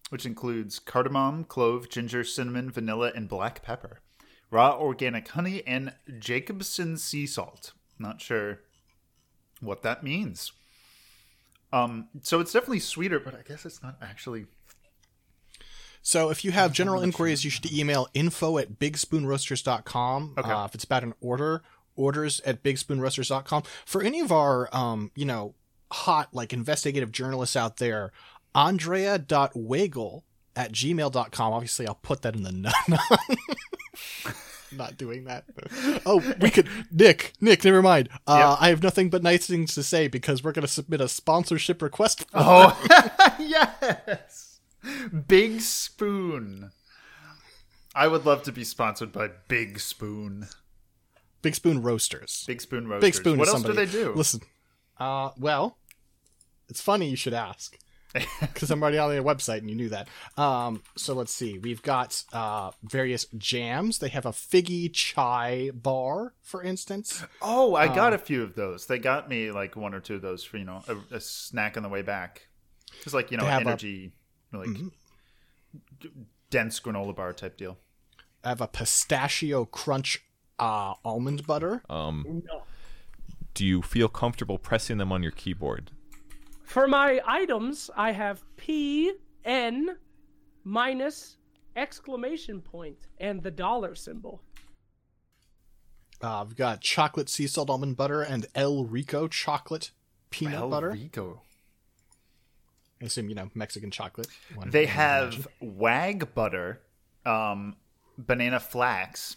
S2: which includes cardamom, clove, ginger, cinnamon, vanilla, and black pepper, raw organic honey, and Jacobsen sea salt. Not sure what that means. Um, so it's definitely sweeter, but I guess it's not actually
S1: So if you have general inquiries, you should email info at bigspoonroasters.com.
S2: Okay.
S1: Uh, if it's about an order, orders at bigspoonroasters.com. For any of our, um, you know, hot, like investigative journalists out there, andrea.wagel at gmail.com. Obviously, I'll put that in the [laughs] note. Not doing that. Oh, we could. Nick, Nick, never mind. Uh, I have nothing but nice things to say because we're going to submit a sponsorship request.
S2: Oh, [laughs] yes. Big Spoon. I would love to be sponsored by Big Spoon.
S1: Big Spoon Roasters.
S2: Big Spoon Roasters.
S1: Big Spoon.
S2: what else do they do?
S1: Listen, uh, well, it's funny you should ask [laughs] because I'm already on their website and you knew that. Um, so let's see. We've got uh, various jams. They have a figgy chai bar, for instance.
S2: Oh, I
S1: Uh,
S2: got a few of those. They got me like one or two of those for, you know, a, a snack on the way back. It's like, you know,
S1: They have a-
S2: energy, like d- dense granola bar type deal.
S1: I have a pistachio crunch uh, almond butter.
S10: Um, do you feel comfortable pressing them on your keyboard?
S11: For my items, I have P N minus exclamation point and the dollar symbol.
S1: Uh, I've got chocolate sea salt almond butter and El Rico chocolate peanut butter.
S2: El
S1: butter.
S2: Rico.
S1: I assume you know Mexican chocolate. One-
S2: They have
S1: imagine.
S2: wag butter, um, banana flax.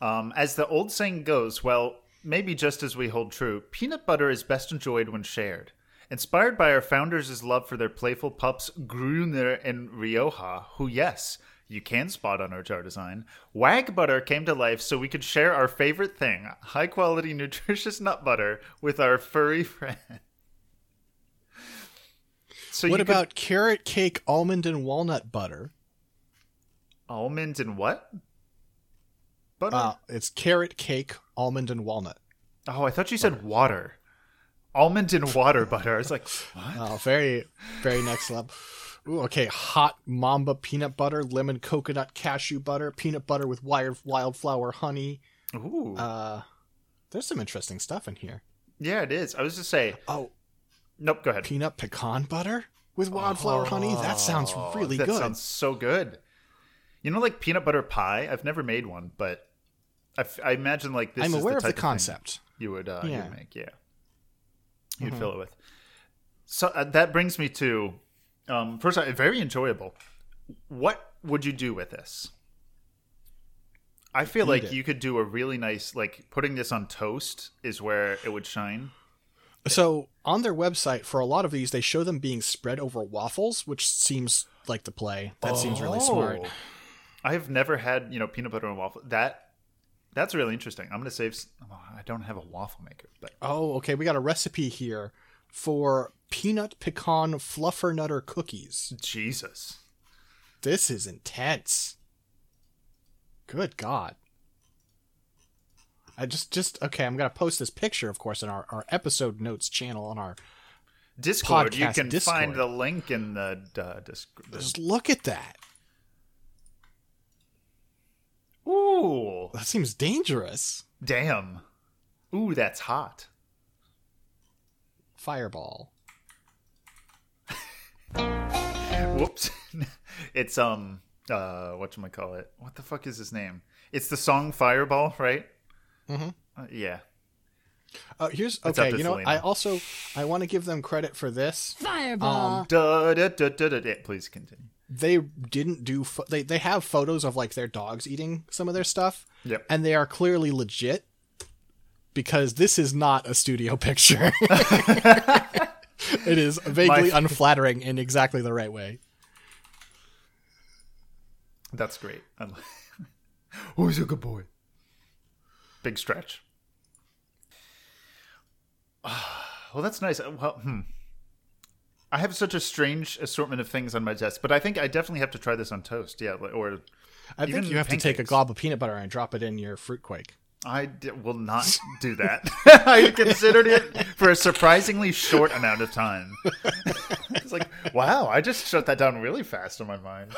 S2: Um, as the old saying goes, well, maybe just as we hold true, peanut butter is best enjoyed when shared. Inspired by our founders' love for their playful pups, Gruner and Rioja, who, yes, you can spot on our jar design, Wag Butter came to life so we could share our favorite thing, high quality, [laughs] nutritious nut butter, with our furry [laughs] friend. So
S1: what
S2: you could-
S1: about carrot cake almond and walnut butter?
S2: almond and what? Butter?
S1: Uh, it's carrot cake almond and walnut.
S2: oh, I thought you said water. Almond and water butter. It's like, what?
S1: Oh, very, very next level. Ooh, okay, hot mamba peanut butter, lemon coconut cashew butter, peanut butter with wild wildflower honey.
S2: Ooh.
S1: Uh, there's some interesting stuff in here.
S2: Yeah, it is. I was just say.
S1: Oh,
S2: nope. Go ahead.
S1: Peanut pecan butter with wildflower honey. That sounds
S2: Oh,
S1: really
S2: that
S1: good.
S2: That sounds so good. You know, like peanut butter pie. I've never made one, but I, f- I imagine like this.
S1: I'm
S2: is
S1: aware
S2: the
S1: of the
S2: thing
S1: concept.
S2: you would uh,
S1: Yeah.
S2: you'd make. Yeah, you'd
S1: Mhm.
S2: fill it with. So uh, that brings me to um, first, uh, very enjoyable. What would you do with this? I feel
S1: Eat
S2: like
S1: it.
S2: you could do a really nice like putting this on toast is where it would shine.
S1: So on their website, for a lot of these, they show them being spread over waffles, which seems like the play. That seems really smart.
S2: Oh. I've never had you know peanut butter and waffle. That that's really interesting. I'm gonna save. oh, I don't have a waffle maker, but
S1: Oh, okay. We got a recipe here for peanut pecan fluffer nutter cookies.
S2: Jesus,
S1: this is intense. Good God. I just just okay. I'm gonna post this picture, of course, in our, our episode notes channel on our
S2: Discord. you can
S1: Discord.
S2: find the link in the uh,
S1: Just look at that.
S2: Ooh,
S1: That seems dangerous.
S2: damn. Ooh, that's hot.
S1: Fireball. [laughs]
S2: Whoops. [laughs] it's um uh what I call it? What the fuck is his name? It's the song Fireball, right?
S1: Mm-hmm.
S2: Uh, yeah.
S1: Uh, here's okay. You know,
S2: Selena.
S1: I also I want to give them credit for this.
S7: Fireball.
S1: Um,
S2: Da, da, da, da, da, da. Please continue.
S1: They didn't do pho- they they have photos of like their dogs eating some of their stuff.
S2: Yep.
S1: And they are clearly legit because this is not a studio [laughs] picture. it is vaguely
S2: My-
S1: unflattering in exactly the right way.
S2: That's great. [laughs] I li- oh, he's a good boy. Big stretch. [sighs] well, that's nice. Well, hmm. I have such a strange assortment of things on my desk, but I think I definitely have to try this on toast. Yeah, or
S1: I think you have to take a glob of peanut butter and drop it in your fruit quake.
S2: I d- will not [laughs] do that. [laughs] I considered it for a surprisingly short amount of time. [laughs] it's like, wow, I just shut that down really fast in my mind.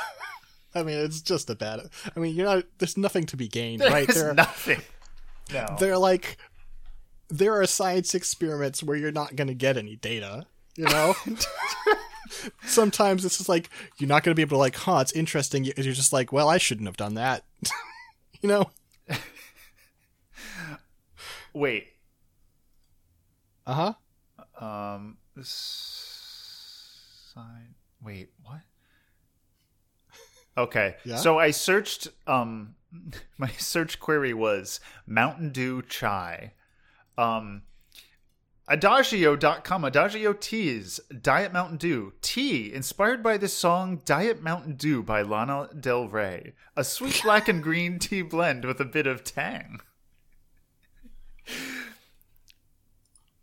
S1: I mean, it's just a bad. I mean, you're not. There's nothing to be gained,
S2: There's
S1: right? There,
S2: nothing. No.
S1: they're like, there are science experiments where you're not going to get any data. You know. [laughs] Sometimes it's just like you're not going to be able to like, huh? It's interesting. You're just like, well, I shouldn't have done that. [laughs] you know. [laughs]
S2: Wait.
S1: Uh huh.
S2: Um. Sign. Wait. What? Okay.
S1: Yeah?
S2: So I searched. Um. My search query was Mountain Dew chai. Um. Adagio.com. Adagio Teas. Diet Mountain Dew. Tea inspired by the song Diet Mountain Dew by Lana Del Rey. A sweet [laughs] black and green tea blend with a bit of tang.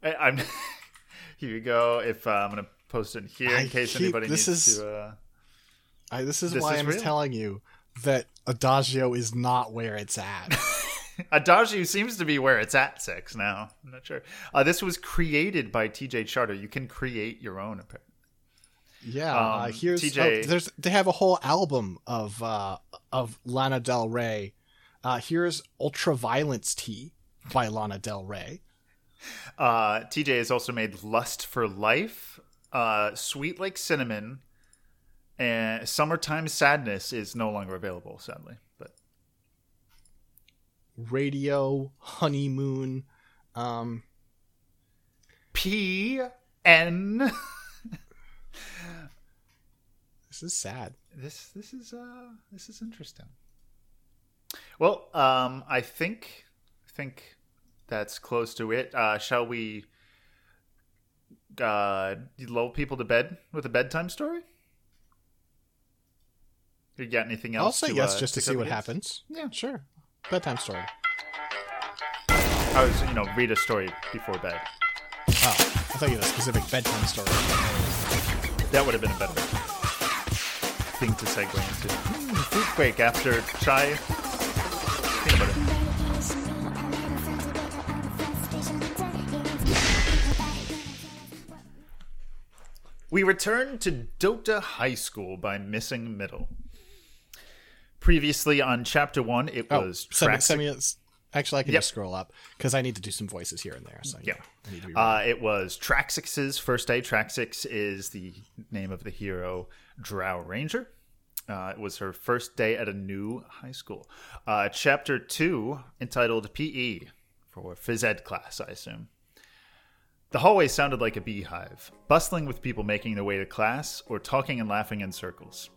S2: I, I'm. [laughs] here you go. If uh, I'm gonna post it here in
S1: I
S2: case
S1: keep-
S2: anybody
S1: this
S2: needs
S1: is-
S2: to. Uh,
S1: I, this is
S2: This
S1: why
S2: is
S1: I'm
S2: real.
S1: telling you that Adagio is not where it's at. [laughs] [laughs]
S2: Adagio seems to be where it's at six now. I'm not sure. Uh, this was created by TJ Charter. You can create your own. apparently.
S1: Yeah, uh,
S2: Um,
S1: here's
S2: TJ
S1: oh, there's they have a whole album of uh of Lana Del Rey. Uh here's Ultraviolence Tea by Lana Del Rey.
S2: Uh, TJ has also made Lust for Life, uh, Sweet Like Cinnamon, and Summertime Sadness is no longer available, sadly.
S1: Radio, Honeymoon, um
S2: P N. [laughs]
S1: this is sad.
S2: This this is uh this is interesting. Well, um, I think I think that's close to it. Uh, shall we uh, lull people to bed with a bedtime story? You got anything else?
S1: I'll say
S2: to,
S1: yes
S2: uh,
S1: just to see what
S2: against?
S1: happens.
S2: Yeah.
S1: Sure. Bedtime story.
S2: I was, you know, read a story before bed.
S1: Oh, I thought you had a specific bedtime story.
S2: That would have been a better thing to segue into. Hmm, Fruit quake after chai. Peanut butter. We return to Dota High School by Missing Middle. Previously on Chapter 1, it
S1: Oh,
S2: was
S1: send
S2: Traxic-
S1: send me Actually, I can
S2: Yep.
S1: just scroll up because I need to do some voices here and there. So
S2: Yeah.
S1: I need to be
S2: Uh, it was Traxex's first day. Traxex is the name of the hero, Drow Ranger. Uh, it was her first day at a new high school. Uh, chapter two, entitled PE, for phys ed class, I assume. The hallway sounded like a beehive, bustling with people making their way to class or talking and laughing in circles.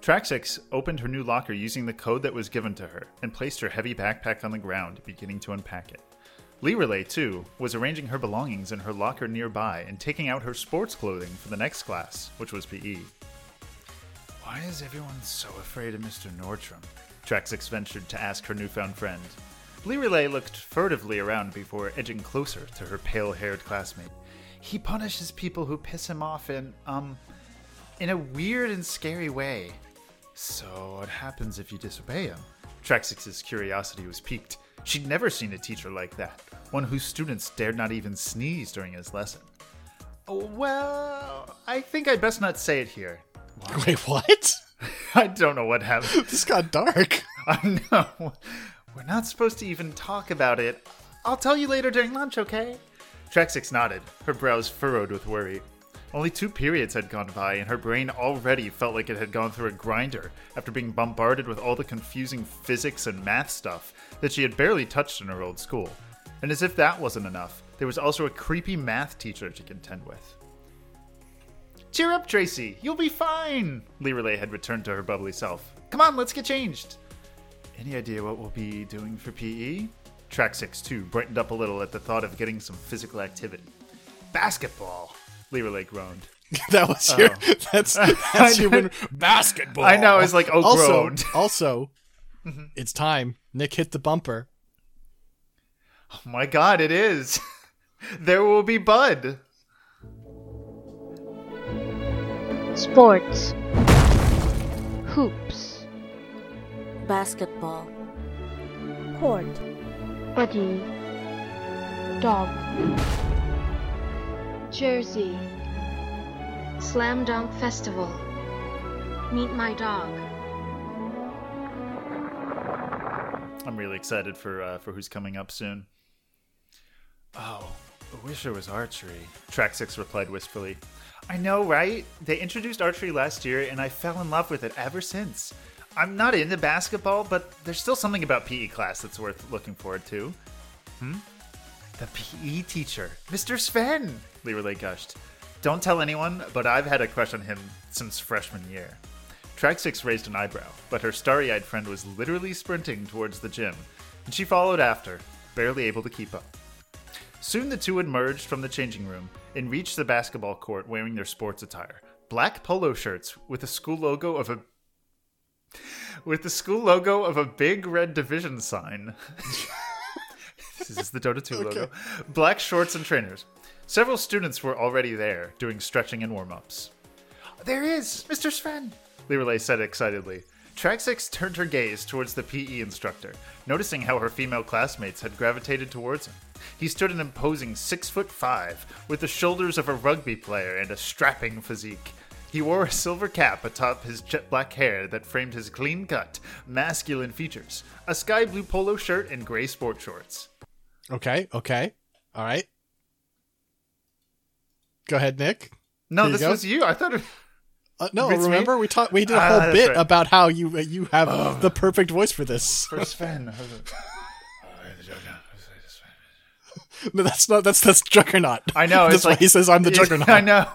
S2: Traxex opened her new locker using the code that was given to her and placed her heavy backpack on the ground, beginning to unpack it. Lee too, was arranging her belongings in her locker nearby and taking out her sports clothing for the next class, which was PE. Why is everyone so afraid of Mr. Nordstrom? Traxex ventured to ask her newfound friend. Lee looked furtively around before edging closer to her pale haired classmate. He punishes people who piss him off in, um, in a weird and scary way. So, what happens if you disobey him? Traxex's curiosity was piqued. She'd never seen a teacher like that, one whose students dared not even sneeze during his lesson. Oh, well, I think I'd best not say it here. [laughs]
S1: Wait, what? [laughs]
S2: I don't know what happened. [laughs]
S1: This got dark.
S2: I know. We're not supposed to even talk about it. I'll tell you later during lunch, okay? Trexix nodded, her brows furrowed with worry. Only two periods had gone by, and her brain already felt like it had gone through a grinder after being bombarded with all the confusing physics and math stuff that she had barely touched in her old school. And as if that wasn't enough, there was also a creepy math teacher to contend with. Cheer up, Tracy. You'll be fine. Lyralei had returned to her bubbly self. Come on, let's get changed. Any idea what we'll be doing for PE? Track 6 2 brightened up a little at the thought of getting some physical activity. Basketball. Lyralei groaned. [laughs]
S1: that was your.
S2: Oh. [laughs]
S1: That's [laughs]
S2: I
S1: that's your
S2: know.
S1: win- basketball.
S2: I know, it's like, oh,
S1: also,
S2: groaned.
S1: also, mm-hmm. it's time. Nick hit the bumper.
S2: Oh my god, it is. there will be Bud.
S6: Sports. Hoops.
S7: Basketball.
S4: Court.
S6: Buddy. Dog. Jersey. Slam Dunk Festival. Meet my dog.
S2: I'm really excited for uh, for who's coming up soon. Oh, I wish there was archery. Track Six replied wistfully. I know, right? They introduced archery last year, and I fell in love with it ever since. I'm not into basketball, but there's still something about PE class that's worth looking forward to. Hmm? The PE teacher, Mr. Sven, Lyralei gushed. Don't tell anyone, but I've had a crush on him since freshman year. Track 6 raised an eyebrow, but her starry eyed friend was literally sprinting towards the gym, and she followed after, barely able to keep up. Soon the two emerged from the changing room and reached the basketball court wearing their sports attire black polo shirts with the school logo of a with the school logo of a big red division sign. [laughs] this is the Dota 2 [laughs] logo. Black shorts and trainers. Several students were already there, doing stretching and warm ups. There he is, Mr. Sven, Lyralei said excitedly. Track 6 turned her gaze towards the PE instructor, noticing how her female classmates had gravitated towards him. He stood an imposing six foot five, with the shoulders of a rugby player and a strapping physique. He wore a silver cap atop his jet black hair that framed his clean cut, masculine features, a sky blue polo shirt, and gray sport shorts.
S1: Okay. Okay. All right. Go ahead, Nick.
S2: No,
S1: Here
S2: this was you. I thought it
S1: Uh, no,
S2: It's me?
S1: remember we talked. We did a
S2: Ah,
S1: whole bit
S2: right.
S1: about how you you have the perfect voice for this. [laughs]
S2: for Sven. [laughs] [laughs]
S1: no, that's not. That's that's Juggernaut.
S2: I know.
S1: That's why
S2: like
S1: he says I'm the Juggernaut.
S2: I know.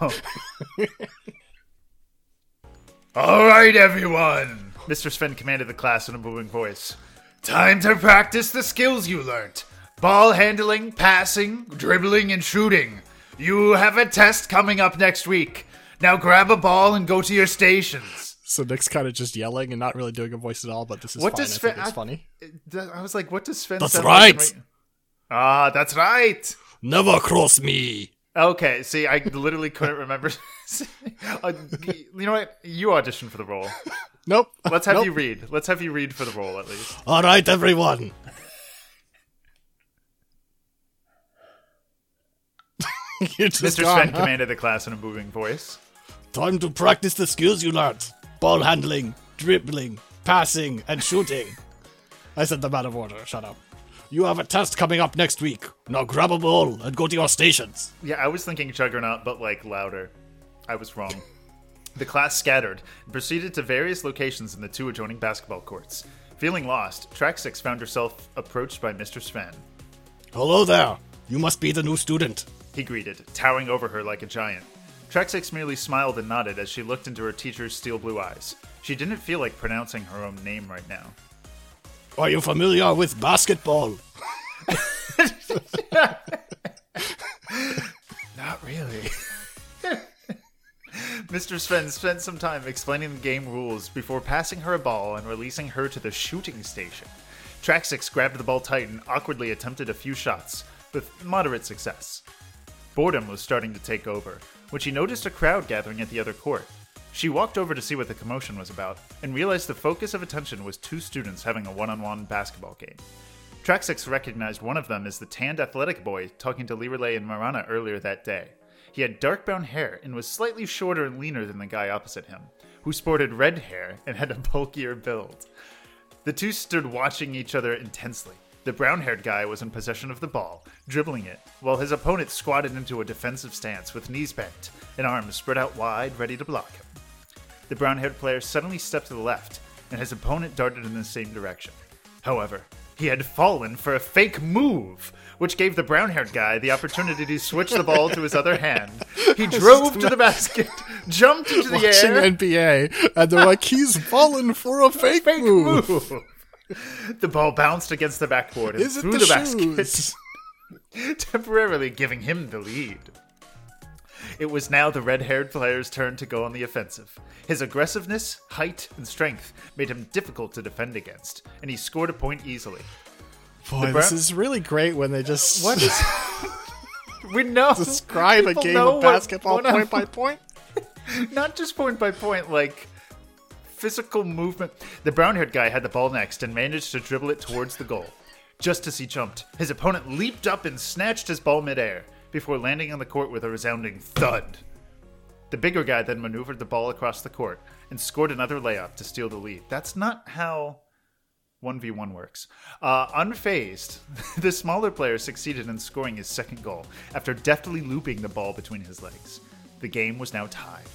S2: All right, everyone. Mr. Sven commanded the class in a booming voice. Time to practice the skills you learnt: ball handling, passing, dribbling, and shooting. You have a test coming up next week. Now grab a ball and go to your stations.
S1: So Nick's kind of just yelling and not really doing a voice at all. But this is
S2: What
S1: fine.
S2: does
S1: I
S2: Sven? I-
S1: funny.
S2: I was like, what does Sven?
S1: That's
S2: sound like
S1: right.
S2: Ah, that's right.
S1: Never cross me.
S2: Okay, see, I literally couldn't remember. [laughs] Uh, you know what? You audition for the role. [laughs]
S1: Nope.
S2: Let's have
S1: Nope.
S2: you read. Let's have you read for the role at least.
S1: All right, everyone. You're just [laughs]
S2: Mr.
S1: gone,
S2: Sven
S1: huh?
S2: commanded the class in a moving voice.
S1: Time to practice the skills you learnt ball handling, dribbling, passing, and shooting. [laughs] I said them out of order. Shut up. You have a test coming up next week. Now grab a ball and go to your stations.
S2: Yeah, I was thinking Juggernaut, but like louder. I was wrong. The class scattered and proceeded to various locations in the two adjoining basketball courts. Feeling lost, Track 6 found herself approached by Mr. Sven.
S1: Hello there. You must be the new student.
S2: He greeted, towering over her like a giant. 6 merely smiled and nodded as she looked into her teacher's steel blue eyes. She didn't feel like pronouncing her own name right now.
S1: Are you familiar with basketball? [laughs]
S2: Not really. Mr. Sven spent some time explaining the game rules before passing her a ball and releasing her to the shooting station. 6 grabbed the ball tight and awkwardly attempted a few shots, with moderate success. Boredom was starting to take over when she noticed a crowd gathering at the other court. She walked over to see what the commotion was about and realized the focus of attention was two students having a one on one basketball game. Track 6 recognized one of them as the tanned athletic boy talking to Lyralei and Mirana earlier that day. He had dark brown hair and was slightly shorter and leaner than the guy opposite him, who sported red hair and had a bulkier build. The two stood watching each other intensely. The brown haired guy was in possession of the ball, dribbling it, while his opponent squatted into a defensive stance with knees bent and arms spread out wide, ready to block him. The brown haired player suddenly stepped to the left, and his opponent darted in the same direction. However, he had fallen for a fake move, which gave the brown haired guy the opportunity to switch the ball to his other hand. He [laughs] drove to the basket, [laughs] jumped into the
S1: Watching
S2: air.
S1: NBA, and they're like, he's fallen for a [laughs] fake, move.
S2: move. [laughs] The ball bounced against the backboard and
S1: Is
S2: through
S1: the
S2: the, basket, [laughs] temporarily giving him the lead. It was now the red haired player's turn to go on the offensive. His aggressiveness, height, and strength made him difficult to defend against, and he scored a point easily.
S1: Boy, this is really great when they just
S2: What is. [laughs] we know.
S1: describe a game of basketball
S2: what
S1: point by point.
S2: Not just point by point, like physical movement. The brown haired guy had the ball next and managed to dribble it towards the goal. Just as he jumped, his opponent leaped up and snatched his ball midair before landing on the court with a resounding thud. The bigger guy then maneuvered the ball across the court and scored another layup to steal the lead. That's not how 1v1 works. Uh, unfazed, [laughs] the smaller player succeeded in scoring his second goal after deftly looping the ball between his legs. The game was now tied.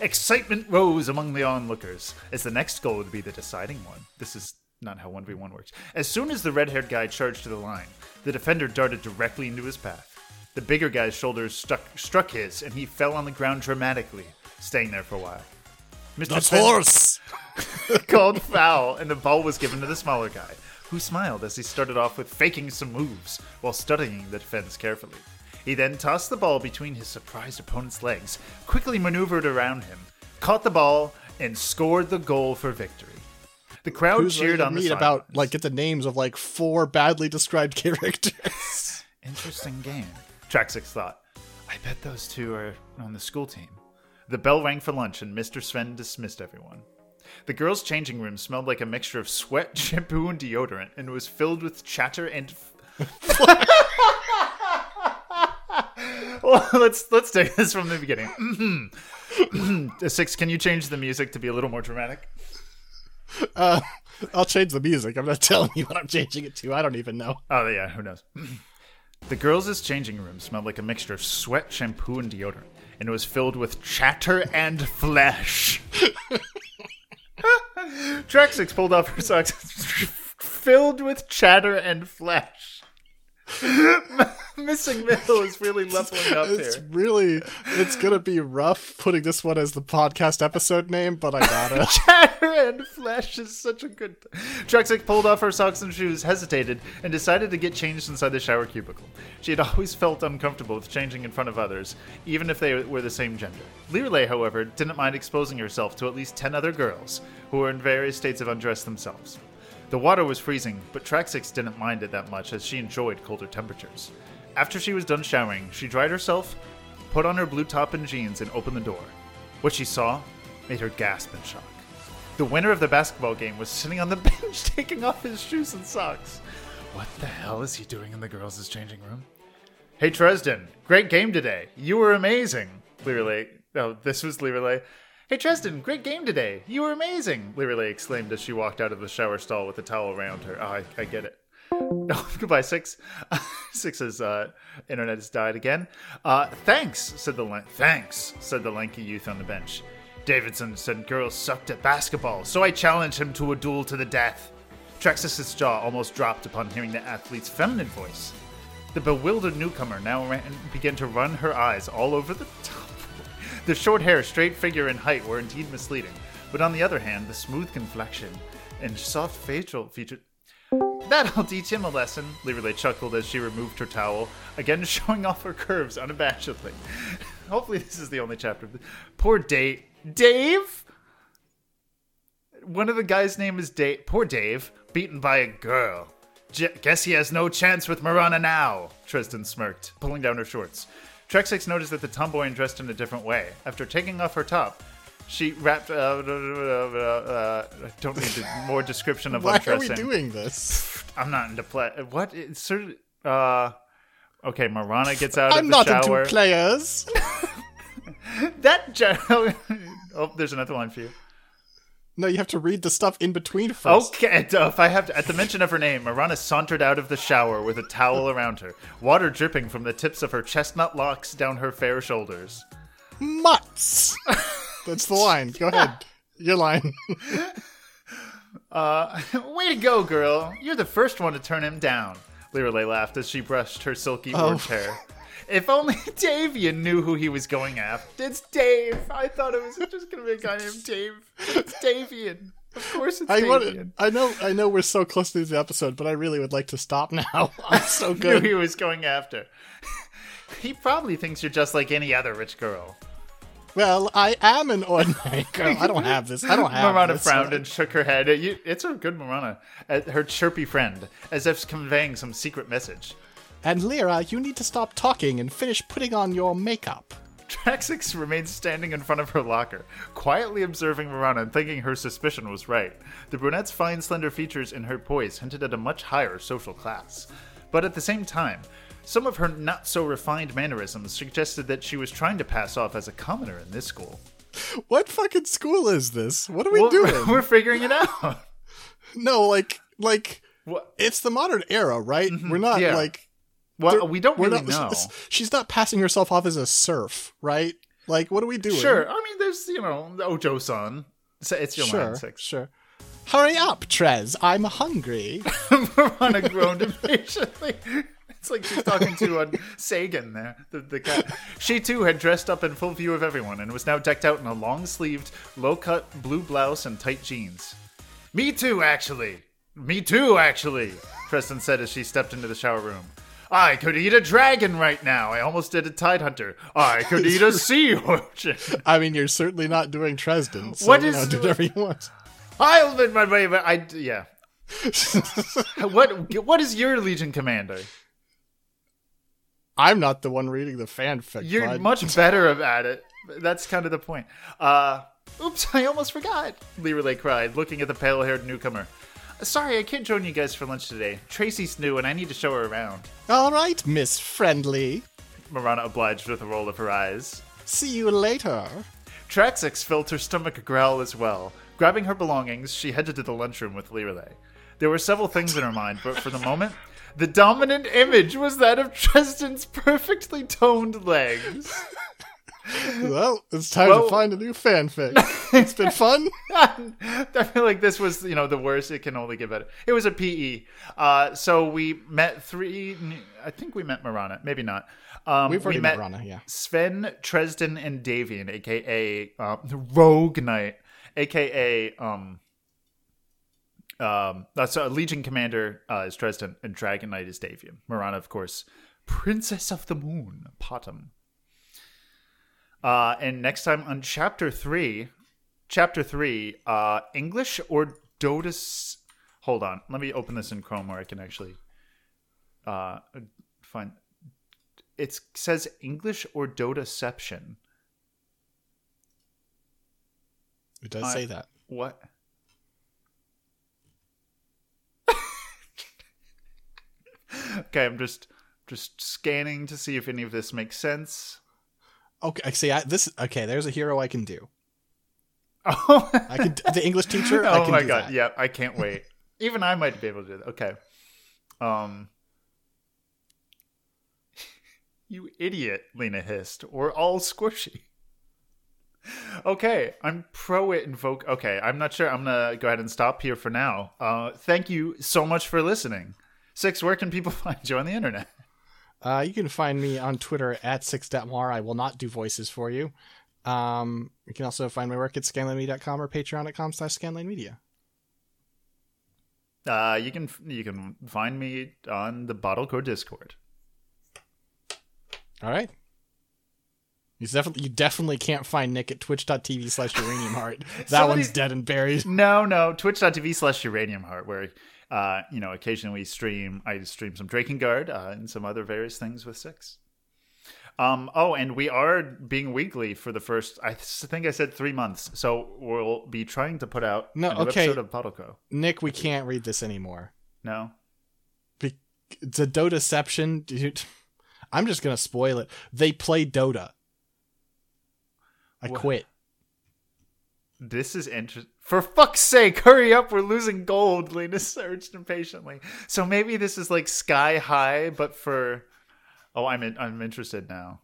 S2: Excitement rose among the onlookers as the next goal would be the deciding one. This is not how 1v1 works. As soon as the red haired guy charged to the line, the defender darted directly into his path. The bigger guy's shoulders stuck, struck his, and he fell on the ground dramatically, staying there for a while. Mr.
S1: That's horse. [laughs]
S2: called foul, and the ball was given to the smaller guy, who smiled as he started off with faking some moves while studying the defense carefully. He then tossed the ball between his surprised opponent's legs, quickly maneuvered around him, caught the ball, and scored the goal for victory. The crowd
S1: Who's
S2: cheered on the
S1: about like get the names of like four badly described [laughs] characters.
S2: Interesting game. Track 6 thought. I bet those two are on the school team. The bell rang for lunch, and Mr. Sven dismissed everyone. The girls' changing room smelled like a mixture of sweat, [laughs] shampoo, and deodorant, and was filled with chatter and. [laughs] well, [laughs] let's let's take this from the beginning. [clears throat] [clears throat] Six, can you change the music to be a little more dramatic?
S1: uh, [laughs] I'll change the music. I'm not [laughs] telling you what I'm changing it to. I don't even know.
S2: Oh yeah, who knows? [clears throat] the girls' changing room smelled like a mixture of sweat, shampoo, and deodorant, and it was filled with chatter and flesh. Track six pulled off her socks, filled with chatter and flesh. [laughs] Missing middle is really leveling up
S1: It's
S2: here.
S1: really, it's gonna be rough putting this one as the podcast episode name, but I gotta. [laughs]
S2: Chatter and flesh is such a good. Truxic pulled off her socks and shoes, hesitated, and decided to get changed inside the shower cubicle. She had always felt uncomfortable with changing in front of others, even if they were the same gender. Lyralei, however, didn't mind exposing herself to at least ten other girls who were in various states of undress themselves. The water was freezing, but Traxex didn't mind it that much as she enjoyed colder temperatures. After she was done showering, she dried herself, put on her blue top and jeans, and opened the door. What she saw made her gasp in shock. The winner of the basketball game was sitting on the [laughs] bench taking off his shoes and socks. What the hell is he doing in the girls' changing room? Hey Tresdin, great game today. You were amazing. Lyralei. Oh, this was Lyralei. Hey Tresdin, great game today. You were amazing. Lyralei exclaimed as she walked out of the shower stall with a towel around her. Oh, I, I get it. No, [laughs] goodbye, Six. [laughs] Six's uh, internet has died again. Uh, thanks, said the thanks, said the lanky youth on the bench. Davidson said girls sucked at basketball, so I challenged him to a duel to the death. Trexus's jaw almost dropped upon hearing the athlete's feminine voice. The bewildered newcomer now ran, began to run her eyes all over the top. The short hair, straight figure, and height were indeed misleading, but on the other hand, the smooth complexion and soft facial features. That'll teach him a lesson, Leverley chuckled as she removed her towel, again [laughs] showing off her curves unabashedly. [laughs] Hopefully, this is the only chapter. Poor Dave. Dave? One of the guys' name is Dave. Poor Dave, beaten by a girl. Guess he has no chance with Mirana now, Tristan smirked, pulling down her shorts. Trexix noticed that the tomboy dressed in a different way. After taking off her top, she wrapped. Uh, uh, I don't need more description of
S1: Why are
S2: undressing.
S1: we doing this? [laughs]
S2: I'm not into play. What? It's sort of. Uh, okay, Mirana gets out
S1: I'm
S2: of the
S1: not into players. [laughs]
S2: that. Ge- [laughs] oh, there's another line for you.
S1: No, you have to read the stuff in between first.
S2: Okay, [laughs] if I have to, at the mention of her name, Mirana sauntered out of the shower with a towel [laughs] around her, water dripping from the tips of her chestnut locks down her fair shoulders.
S1: Mutts. [laughs] That's the line. Go ahead. Your line.
S2: Uh, way to go, girl! You're the first one to turn him down. Leroy laughed as she brushed her silky
S1: Oh.
S2: orange hair. If only [laughs] Davion knew who he was going after. It's Dave. I thought it was just gonna be a guy named Dave. It's Davion. Of course, it's
S1: I
S2: Davion.
S1: want. I know. I know. We're so close to the episode, but I really would like to stop [laughs] now. I'm so [laughs]
S2: Knew
S1: good.
S2: he was going after. he probably thinks you're just like any other rich girl.
S1: Well, I am an ordinary girl. I don't have this. I don't have
S2: Mirana
S1: this.
S2: frowned and shook her head. You- It's a good Mirana, her chirpy friend, as if conveying some secret message.
S1: And Lyra, you need to stop talking and finish putting on your makeup.
S2: Traxex remained standing in front of her locker, quietly observing Mirana and thinking her suspicion was right. The brunette's fine, slender features and her poise hinted at a much higher social class. But at the same time, some of her not so refined mannerisms suggested that she was trying to pass off as a commoner in this school.
S1: What fucking school is this? What are we
S2: Well,
S1: doing? [laughs]
S2: We're figuring it out. [laughs]
S1: no, like, like
S2: What?
S1: it's the modern era, right? Mm-hmm. We're not
S2: yeah.
S1: like.
S2: Well, we don't really
S1: not- [laughs]
S2: know.
S1: She's not passing herself off as a serf, right? Like, what are we doing?
S2: Sure. I mean, there's, you know, Ojo san. So It's your
S1: sure,
S2: six.
S1: sure. Hurry up, Trez. I'm hungry. [laughs]
S2: Mirana groaned impatiently. [laughs] It's like she's talking to uh, Sagan there, the, the cat. She too had dressed up in full view of everyone and was now decked out in a long sleeved, low cut blue blouse and tight jeans. Me too, actually. Me too, actually, Preston said as she stepped into the shower room. I could eat a dragon right now. I almost did a tide hunter. I [laughs] could eat a sea urchin.
S1: I mean, you're certainly not doing Dresden. So,
S2: What
S1: you know, do whatever you want.
S2: I'll admit my way, but I yeah. [laughs] what what is your Legion commander?
S1: I'm not the one reading the fanfic.
S2: You're much [laughs] better at it. That's kind of the point. Uh, oops, I almost forgot. Leroy cried, looking at the pale haired newcomer. Sorry, I can't join you guys for lunch today. Tracy's new and I need to show her around.
S1: All right, Miss Friendly.
S2: Mirana obliged with a roll of her eyes.
S1: See you later.
S2: Traxex felt her stomach growl as well. Grabbing her belongings, she headed to the lunchroom with Leroy. There were several things in her mind, but for the moment, the dominant image was that of Tristan's perfectly toned legs. [laughs]
S1: Well, it's time
S2: Well-
S1: to find a new fanfic. it's been [laughs] fun.
S2: I feel like this was, you know, the worst. It can only get better. It was a PE. Uh, so we met three. I think we met Mirana. Maybe not. Um,
S1: We've already
S2: we
S1: met Mirana, yeah.
S2: Sven, Tresdin, and Davion, aka uh, Rogue Knight, aka um, um, that's uh, Legion Commander uh, is Tresdin, and Dragon Knight is Davion. Mirana, of course, Princess of the Moon, Potom. Uh, and next time on chapter three, chapter three, uh, English or Dota. Hold on, let me open this in Chrome where I can actually uh, find. It says English or Dotaception.
S1: It does
S2: I-
S1: say that.
S2: What? [laughs] okay, I'm just just scanning to see if any of this makes sense.
S1: Okay, see, I, this. Okay, there's a hero I can do.
S2: Oh,
S1: I can. The [laughs] English teacher. I
S2: oh my god!
S1: that.
S2: Yeah, I can't wait. Even I might be able to do that. Okay. Um, you idiot, Lena hissed. We're all squishy. Okay, I'm pro it invoke. Okay, I'm not sure. I'm gonna go ahead and stop here for now. Uh, thank you so much for listening. Six, where can people [laughs] find you on the internet?
S1: Uh, you can find me on Twitter at six.mar. I will not do voices for you. Um, you can also find my work at scanlinemedia.com or patreon.com slash scanlinemedia.
S2: Uh, you can you can find me on the Bottle Crow Discord.
S1: All right. You definitely you definitely can't find Nick at twitch.tv slash uranium heart. [laughs] That
S2: Somebody-
S1: one's dead and buried.
S2: No, no, twitch.tv slash uranium heart, where uh, you know, occasionally stream I stream some Drakengard uh, and some other various things with six. Um, oh, and we are being weekly for the first I think I said three months. So we'll be trying to put out
S1: No, okay.
S2: episode of Bottleco.
S1: Nick, we can't read this anymore.
S2: No.
S1: Be- it's a Dotaception, dude. I'm just gonna spoil it. They play Dota. I
S2: What?
S1: quit.
S2: This is interesting. For fuck's sake, hurry up! We're losing gold. Lena searched impatiently. So maybe this is like sky high, but for oh, I'm in, I'm interested now.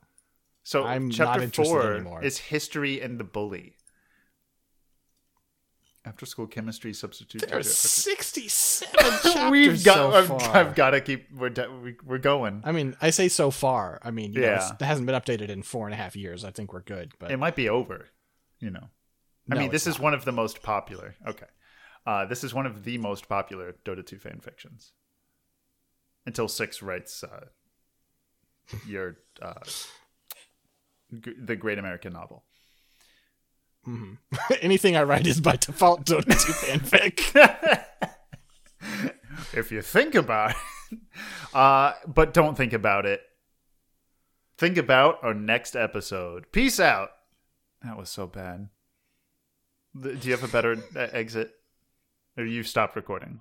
S2: So
S1: I'm
S2: chapter four
S1: anymore.
S2: is history and the bully. After school chemistry substitute.
S1: There's. 67 [laughs] chapters
S2: We've got.
S1: so
S2: I've,
S1: far.
S2: I've got to keep. We're de- we, we're going.
S1: I mean, I say so far. I mean, know,
S2: Yeah.
S1: it's- it hasn't been updated in four and a half years. I think we're good. But
S2: it might be over. You know. I
S1: No,
S2: mean, this is one of the most popular. Okay. Uh, this is one of the most popular Dota 2 fan fictions. Until Six writes uh, your uh, g- the Great American Novel.
S1: Mhm. [laughs] anything I write is by default Dota 2 [laughs] fanfic. [laughs]
S2: If you think about it, uh, but don't think about it. Think about our next episode. Peace out. That was so bad. Do you have a better exit? Or you've stopped recording?